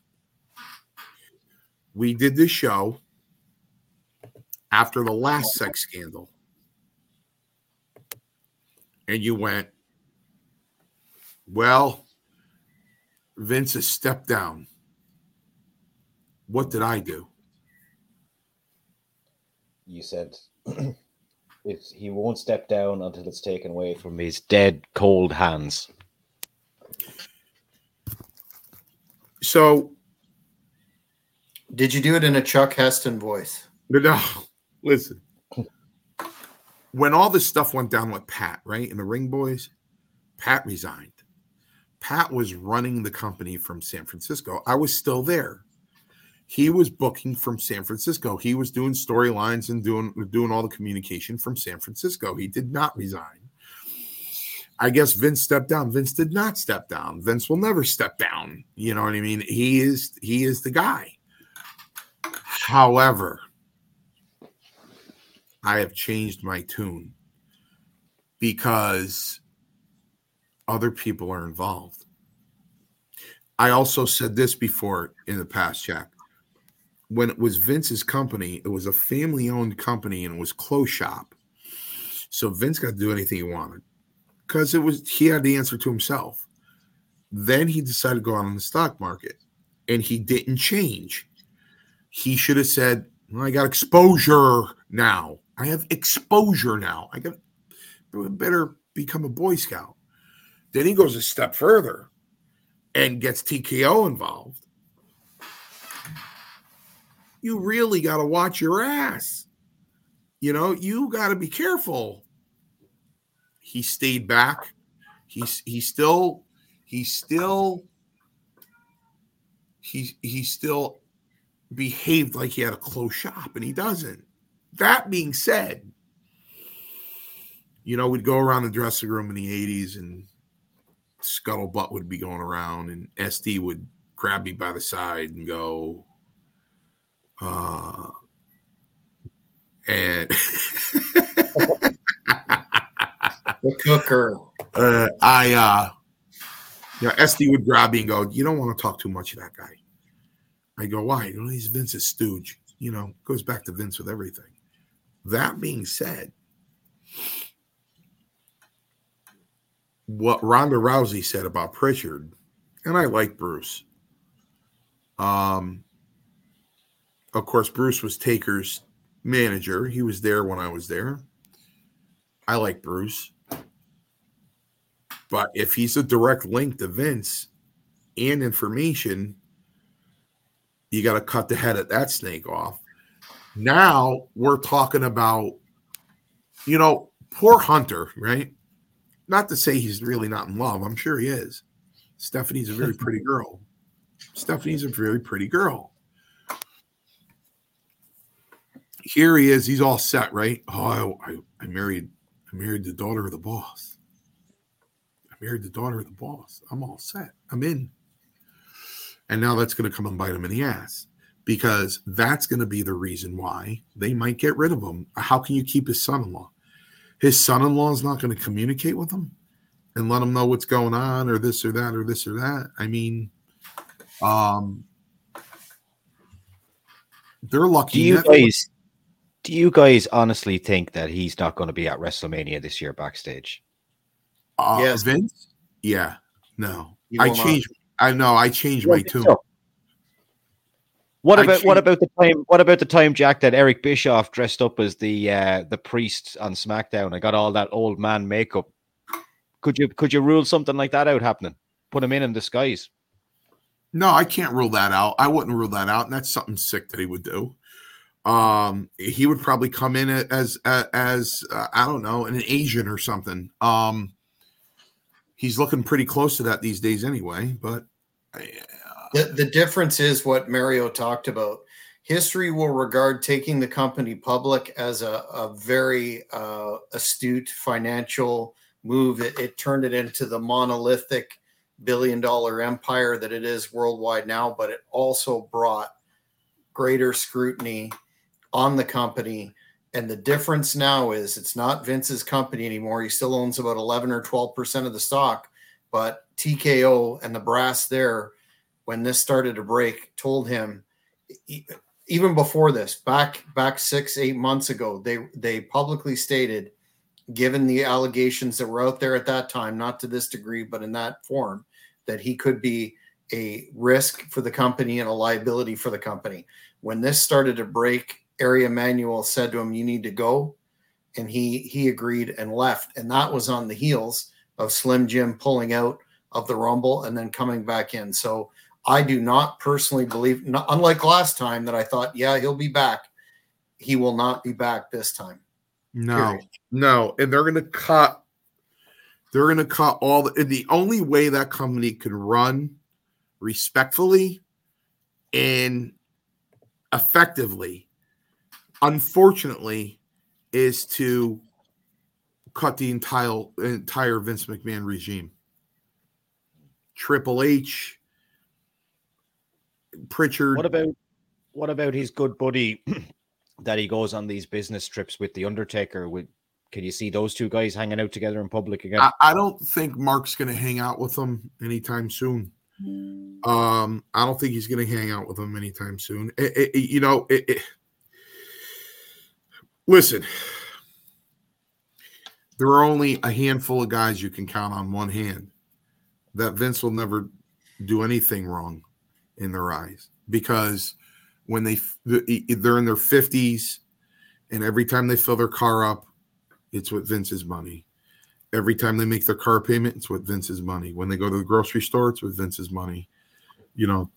We did this show after the last sex scandal. And you went, well, Vince has stepped down. What did I do? You said <clears throat> if he won't step down until it's taken away from his dead, cold hands. So, did you do it in a Chuck Heston voice? No, <laughs> listen. When all this stuff went down with Pat, right, in the Ring Boys, Pat resigned. Pat was running the company from San Francisco. I was still there. He was booking from San Francisco. He was doing storylines and doing doing all the communication from San Francisco. He did not resign. I guess Vince stepped down. Vince did not step down. Vince will never step down. You know what I mean? He is he is the guy. However, I have changed my tune because other people are involved. I also said this before in the past, Jack. When it was Vince's company, it was a family owned company and it was close shop. So Vince got to do anything he wanted because it was he had the answer to himself. Then he decided to go out on the stock market and he didn't change. He should have said, well, I got exposure now. I have exposure now. I got better become a Boy Scout. Then he goes a step further and gets TKO involved. You really got to watch your ass. You know, you got to be careful. He stayed back. He's he still he still he he still behaved like he had a close shop and he doesn't. That being said, you know, we'd go around the dressing room in the 80s and scuttlebutt would be going around and SD would grab me by the side and go, uh, and the cooker. <laughs> Uh, I, uh, you know, SD would grab me and go, You don't want to talk too much of that guy. I go, Why? You know, he's Vince's stooge. You know, goes back to Vince with everything. That being said, what Ronda Rousey said about Pritchard, and I like Bruce. Um, of course, Bruce was Taker's manager. He was there when I was there. I like Bruce. But if he's a direct link to Vince and information, you got to cut the head of that snake off. Now we're talking about, you know, poor Hunter, right? Not to say he's really not in love. I'm sure he is. Stephanie's a very <laughs> pretty girl. Stephanie's a very pretty girl. Here he is. He's all set, right? Oh, I, I, I married. I married the daughter of the boss. I married the daughter of the boss. I'm all set. I'm in. And now that's going to come and bite him in the ass because that's going to be the reason why they might get rid of him. How can you keep his son-in-law? His son-in-law is not going to communicate with him and let him know what's going on or this or that or this or that. I mean, um, they're lucky. Do you guys? Do you guys honestly think that he's not going to be at WrestleMania this year backstage? Uh, yes, Vince. Yeah, no. I changed. I know. I changed my tune. So. What about what about the time? What about the time, Jack, that Eric Bischoff dressed up as the uh, the priest on SmackDown? I got all that old man makeup. Could you could you rule something like that out happening? Put him in in disguise. No, I can't rule that out. I wouldn't rule that out, and that's something sick that he would do. Um, he would probably come in as as, as uh, I don't know, an Asian or something. Um, he's looking pretty close to that these days, anyway. But the, the difference is what Mario talked about. History will regard taking the company public as a, a very uh, astute financial move. It, it turned it into the monolithic billion dollar empire that it is worldwide now, but it also brought greater scrutiny on the company. And the difference now is it's not Vince's company anymore. He still owns about 11 or 12% of the stock, but TKO and the brass there, when this started to break, told him even before this, back back six eight months ago, they they publicly stated, given the allegations that were out there at that time, not to this degree, but in that form, that he could be a risk for the company and a liability for the company. When this started to break, Ari Emanuel said to him, "You need to go," and he he agreed and left, and that was on the heels of Slim Jim pulling out of the Rumble and then coming back in. So I do not personally believe, not, unlike last time that I thought, yeah, he'll be back. He will not be back this time. No, period. no, and they're going to cut. They're going to cut all the. The only way that company can run respectfully and effectively, unfortunately, is to cut the entire entire Vince McMahon regime. Triple H, Pritchard. What about what about his good buddy <clears throat> that he goes on these business trips with the Undertaker? With can you see those two guys hanging out together in public again? I, I don't think Mark's going to hang out with them anytime soon. Um, I don't think he's going to hang out with them anytime soon. It, it, you know, it, listen, there are only a handful of guys you can count on one hand that Vince will never do anything wrong in their eyes because when they they're in their 50s and every time they fill their car up it's with Vince's money. Every time they make their car payment it's with Vince's money. When they go to the grocery store it's with Vince's money. You know,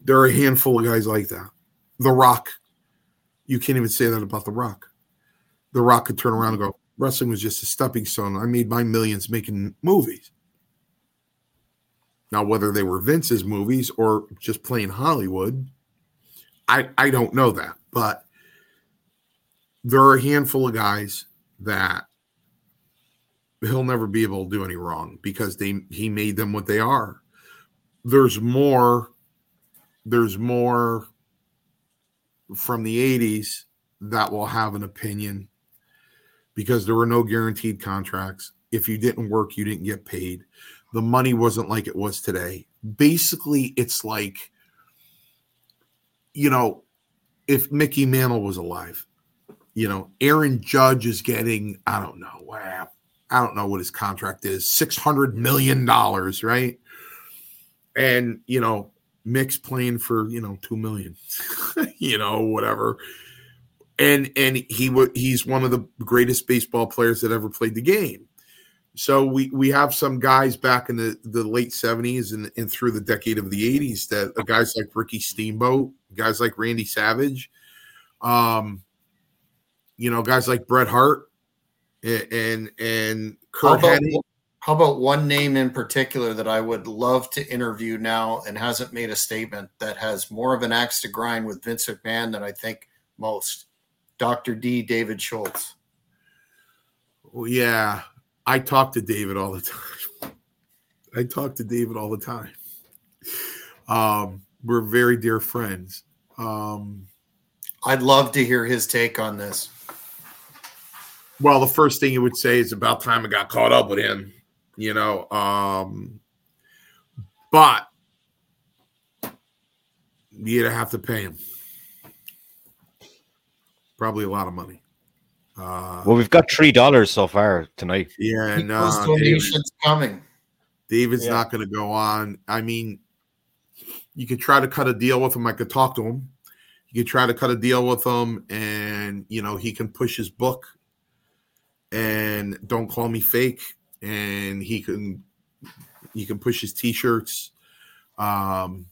there are a handful of guys like that. The Rock, you can't even say that about The Rock. The Rock could turn around and go, wrestling was just a stepping stone. I made my millions making movies. Now, whether they were Vince's movies or just plain Hollywood, I, I don't know that. But there are a handful of guys that he'll never be able to do any wrong because they he made them what they are. There's more, there's more from the 80s that will have an opinion because there were no guaranteed contracts. If you didn't work, you didn't get paid the money wasn't like it was today. Basically, it's like, you know, if Mickey Mantle was alive, you know, Aaron Judge is getting, I don't know, I don't know what his contract is, $600 million, right? And, you know, Mick's playing for, you know, 2 million, <laughs> you know, whatever. And, and he would, he's one of the greatest baseball players that ever played the game so we we have some guys back in the, the late 70s and, and through the decade of the 80s that uh, guys like Ricky Steamboat, guys like Randy Savage, um, you know, guys like Bret Hart and and, and Curt how about, how about one name in particular that I would love to interview now and hasn't made a statement that has more of an axe to grind with Vince McMahon than I think most? Dr. D. David Schultz. Well, yeah, I talk to David all the time. I talk to David all the time. Um, we're very dear friends. Um, I'd love to hear his take on this. Well, the first thing he would say is about time I got caught up with him, you know. Um, but you'd have to pay him probably a lot of money. Uh, well, we've got three dollars so far tonight. Yeah, no, donations coming. David's yeah. not going to go on. I mean, you could try to cut a deal with him. I could talk to him. You could try to cut a deal with him, and you know he can push his book. And don't call me fake. And he can, you can push his t-shirts. Um,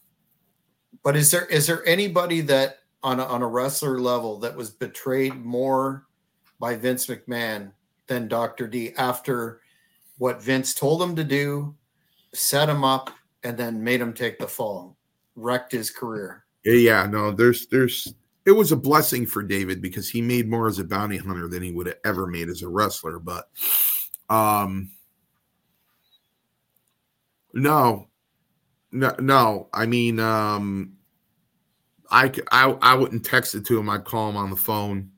but is there is there anybody that on a, on a wrestler level that was betrayed more by Vince McMahon than Dr. D after what Vince told him to do, set him up, and then made him take the fall, wrecked his career. Yeah, no, there's there's it was a blessing for David because he made more as a bounty hunter than he would have ever made as a wrestler. But um no, no, no. I mean, um, I, I I wouldn't text it to him. I'd call him on the phone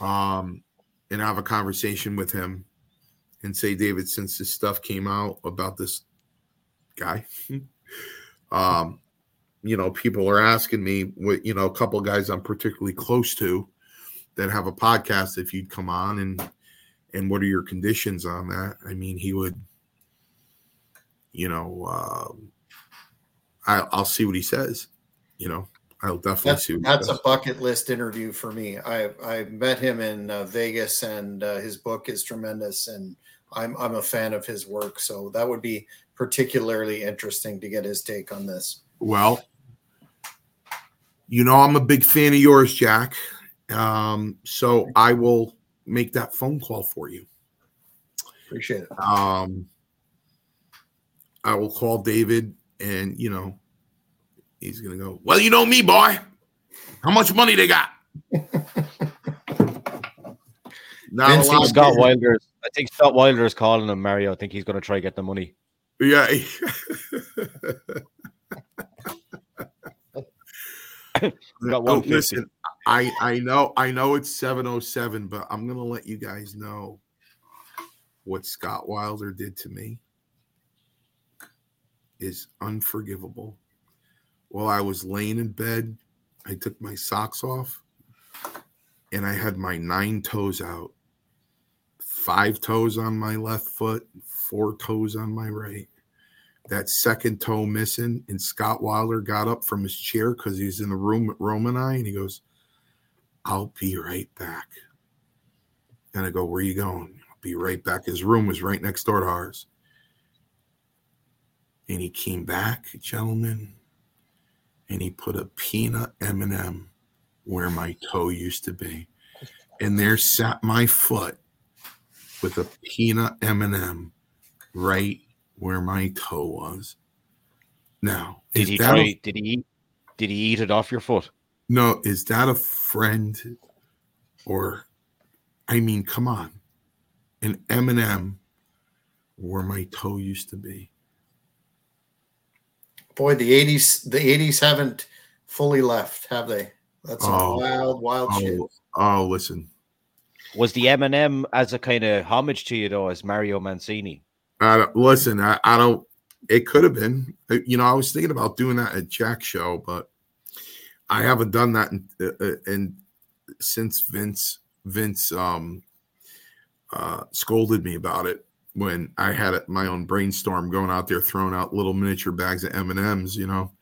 um, and have a conversation with him and say, David, since this stuff came out about this guy, <laughs> um, you know, people are asking me what you know, a couple guys I'm particularly close to that have a podcast if you'd come on and and what are your conditions on that? I mean, he would, you know, uh, I, I'll see what he says. You know, I'll definitely That's, see. That's a bucket list interview for me. I I met him in uh, Vegas, and uh, his book is tremendous, and I'm I'm a fan of his work. So that would be particularly interesting to get his take on this. Well, you know, I'm a big fan of yours, Jack. Um, so I will make that phone call for you. Appreciate it. Um, I will call David, and you know, he's gonna go. Well, you know me, boy. How much money they got? <laughs> Not Vince, a lot. Scott. Wilder's. I think Scott Wilder is calling him Mario. I think he's going to try to get the money. Yeah. <laughs> Got Oh, listen, I I know I know it's 707, but I'm gonna let you guys know what Scott Wilder did to me is unforgivable. While I was laying in bed, I took my socks off and I had my nine toes out. Five toes on my left foot, four toes on my right that second toe missing. And Scott Wilder got up from his chair because he's in the room with Roma and I, and he goes, I'll be right back. And I go, Where you going? I'll be right back. His room was right next door to ours. And he came back, gentlemen, and he put a peanut M&M where my toe used to be. And there sat my foot with a peanut M&M right where my toe was. Now, Did he that try? a, did he? eat- Did he eat it off your foot? no? Is that a friend, or I mean, come on, an M and M where my toe used to be. Boy, the '80s the '80s haven't fully left, have they? That's some Oh. wild, wild shit. Oh, oh, listen, Was the M&M as a kind of homage to you though, as Mario Mancini? I don't, listen. I, I don't. It could have been. Uh, You know, I was thinking about doing that at Jack show, but I haven't done that in, uh, uh, in since Vince Vince um uh scolded me about it when I had my own brainstorm going out there throwing out little miniature bags of M and M's. You know,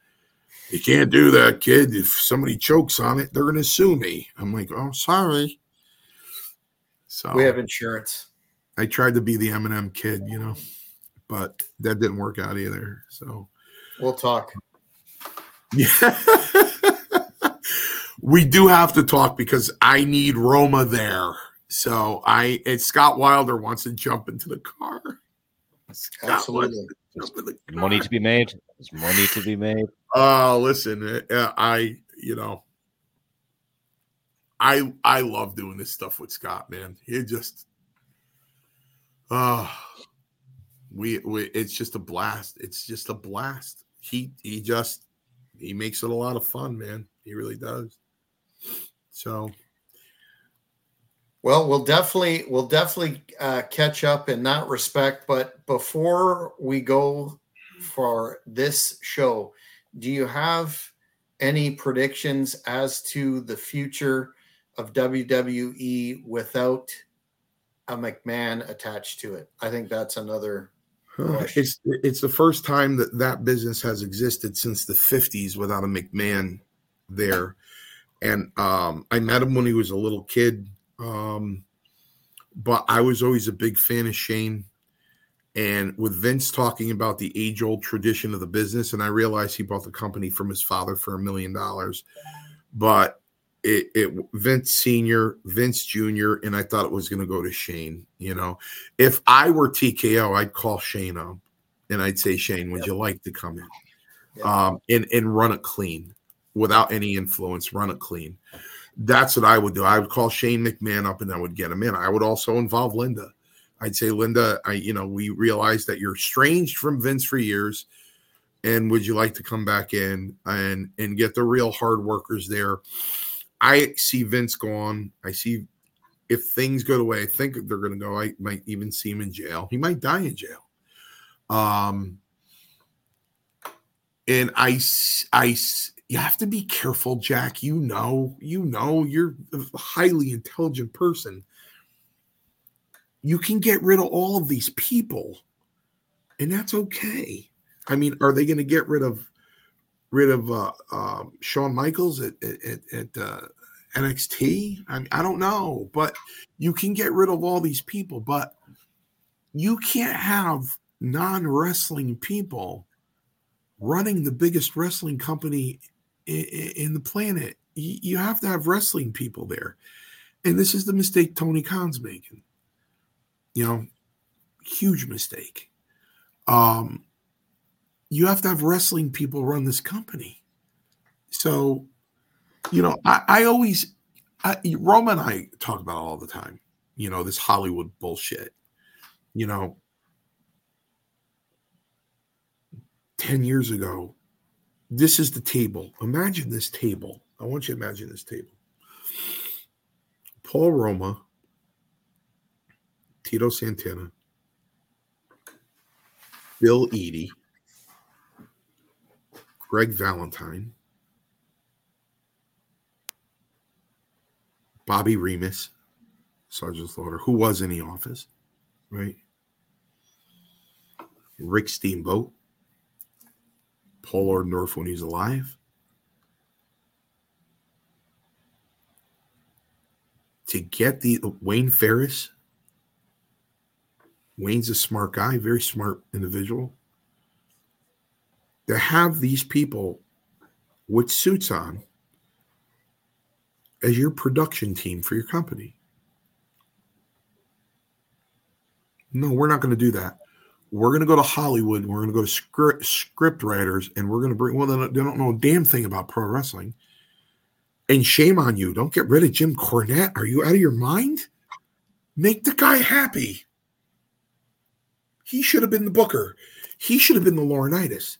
you can't do that, kid. If somebody chokes on it, they're going to sue me. I'm like, oh, sorry. So We have insurance. I tried to be the M and M kid, you know, but that didn't work out either. So We'll talk. yeah, <laughs> we do have to talk because I need Roma there. So I and Scott Wilder wants to jump into the car. Scott Absolutely. to the car. Money to be made. There's money to be made. Oh, listen, uh, I you know, I I love doing this stuff with Scott, man. He just, uh we we it's just a blast. It's just a blast. He he just he makes it a lot of fun, man. He really does. So Well, we'll definitely we'll definitely uh, catch up in that respect. But before we go for this show, do you have any predictions as to the future of WWE without a McMahon attached to it? I think that's another. Question. it's it's the first time that that business has existed since the 50s without a McMahon there. And um, I met him when he was a little kid. Um, but I was always a big fan of Shane. And with Vince talking about the age old tradition of the business, and I realized he bought the company from his father for a million dollars. But it, it Vince Senior, Vince Junior, and I thought it was going to go to Shane. You know, if I were TKO, I'd call Shane up and I'd say, Shane, would you like to come in? Yep. Um, and and run it clean without any influence, run it clean. That's what I would do. I would call Shane McMahon up and I would get him in. I would also involve Linda. I'd say, Linda, I, you know, we realize that you're estranged from Vince for years. And would you like to come back in and and get the real hard workers there? I see Vince gone. I see if things go the way I think they're going to go, I might even see him in jail. He might die in jail. Um, and I, I, you have to be careful, Jack. You know, you know, you're a highly intelligent person. You can get rid of all of these people, and that's okay. I mean, are they going to get rid of rid of uh, uh, Shawn Michaels at at, at uh, NXT? I mean, I don't know, but you can get rid of all these people, but you can't have non wrestling people running the biggest wrestling company in, the planet. You, you have to have wrestling people there. And this is the mistake Tony Khan's making. You know, huge mistake. Um, you have to have wrestling people run this company. So, you know, I, I always, I, Roma and I talk about all the time, you know, this Hollywood bullshit. You know, 10 years ago, this is the table. Imagine this table. I want you to imagine this table. Paul Roma, Tito Santana, Bill Eadie, Greg Valentine, Bobby Remus, Sergeant Slaughter, who was in the office, right? Rick Steamboat, Paul Orndorff when he's alive. To get the Wayne Farris, Wayne's a smart guy, very smart individual. To have these people with suits on as your production team for your company. No, we're not going to do that we're going to go to Hollywood. and We're going to go to script, script writers, and we're going to bring. Well, they don't know a damn thing about pro wrestling. And shame on you! Don't get rid of Jim Cornette. Are you out of your mind? Make the guy happy. He should have been the booker. He should have been the Laurinaitis.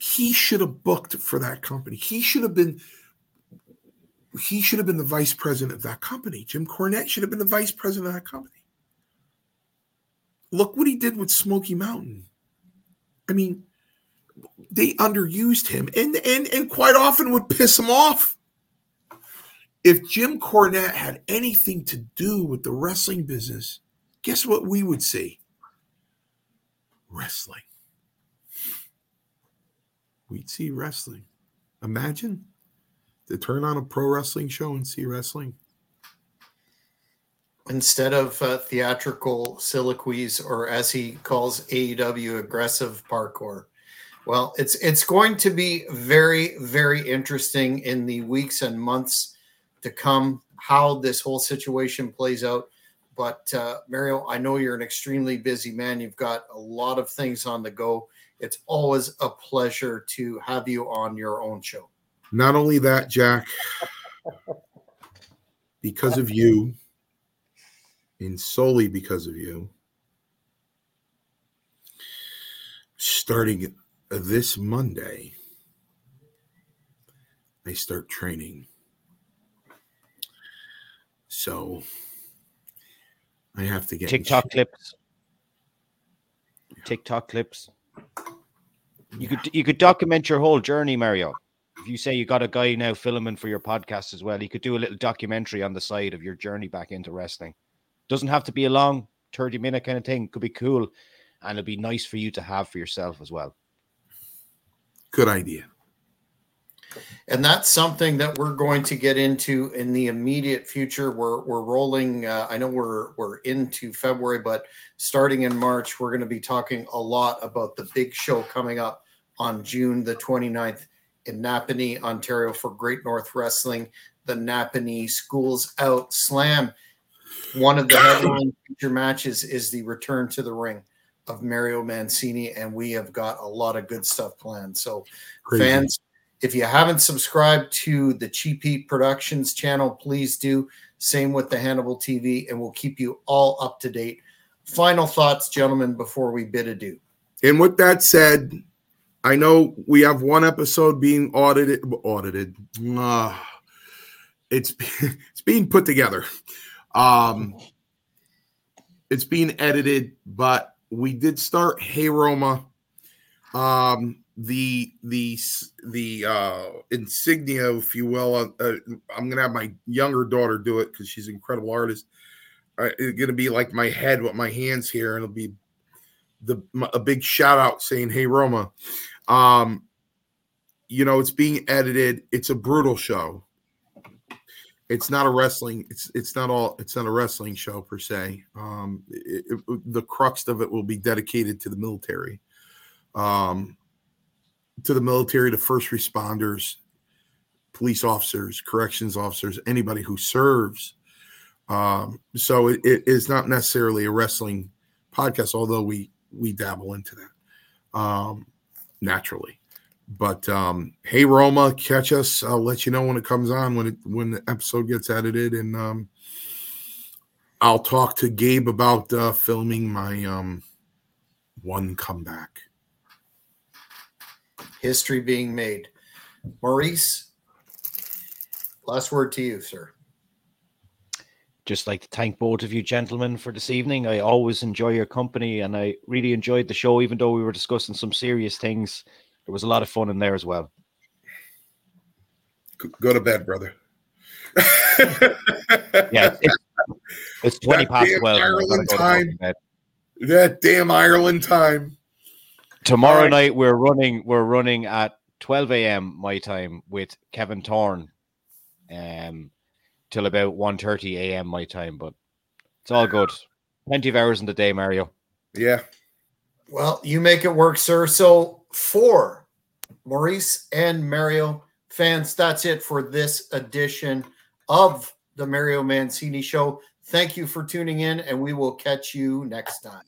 He should have booked for that company. He should have been. He should have been the vice president of that company. Jim Cornette should have been the vice president of that company. Look what he did with Smoky Mountain. I mean, they underused him and and and quite often would piss him off. If Jim Cornette had anything to do with the wrestling business, guess what we would see? Wrestling. We'd see wrestling. Imagine to turn on a pro wrestling show and see wrestling instead of uh, theatrical soliloquies or as he calls AEW aggressive parkour. Well, it's it's going to be very very interesting in the weeks and months to come how this whole situation plays out. But uh, Mario, I know you're an extremely busy man. You've got a lot of things on the go. It's always a pleasure to have you on your own show. Not only that, Jack, because of you, and solely because of you. Starting this Monday, I start training. So I have to get TikTok clips. TikTok clips. You could you could document your whole journey, Mario. If you say you got a guy now filming for your podcast as well, you could do a little documentary on the side of your journey back into wrestling. Doesn't have to be a long 30 minute kind of thing. Could be cool. And it'd be nice for you to have for yourself as well. Good idea. And that's something that we're going to get into in the immediate future. We're we're rolling. Uh, I know we're we're into February, but starting in March, we're going to be talking a lot about the big show coming up on June the 29th in Napanee, Ontario for Great North Wrestling, the Napanee Schools Out Slam. One of the headline feature matches is the return to the ring of Mario Mancini, and we have got a lot of good stuff planned. So, Crazy. fans, if you haven't subscribed to the Cheap Heat Productions channel, please do. Same with the Hannibal TV, and we'll keep you all up to date. Final thoughts, gentlemen, before we bid adieu. And with that said, I know we have one episode being audited. Audited. Uh, it's <laughs> it's being put together. Um, it's being edited, but we did start Hey Roma. Um, the the the uh, insignia, if you will. Uh, uh, I'm gonna have my younger daughter do it because she's an incredible artist. Uh, it's gonna be like my head with my hands here, and it'll be the a big shout out saying "Hey Roma." Um, you know, it's being edited. It's a brutal show. It's not a wrestling. It's it's not all. It's not a wrestling show per se. Um, it, it, the crux of it will be dedicated to the military, um, to the military, to first responders, police officers, corrections officers, anybody who serves. Um, so it, it is not necessarily a wrestling podcast, although we we dabble into that um, naturally. But um, hey, Roma, catch us. I'll let you know when it comes on when it when the episode gets edited, and um, I'll talk to Gabe about uh, filming my um, one comeback. History being made. Maurice, last word to you, sir just like to thank both of you gentlemen for this evening. I always enjoy your company and I really enjoyed the show, even though we were discussing some serious things. There was a lot of fun in there as well. Go to bed, brother. <laughs> yeah, it's, it's 20 that past 12. Ireland time. That damn Ireland time. Tomorrow right. night we're running we're running at 12 a.m. my time with Kevin Thorn. Um till about 1.30 a.m. my time, but it's all good. Plenty of hours in the day, Mario. Yeah. Well, you make it work, sir. So for Maurice and Mario fans, that's it for this edition of the Mario Mancini Show. Thank you for tuning in, and we will catch you next time.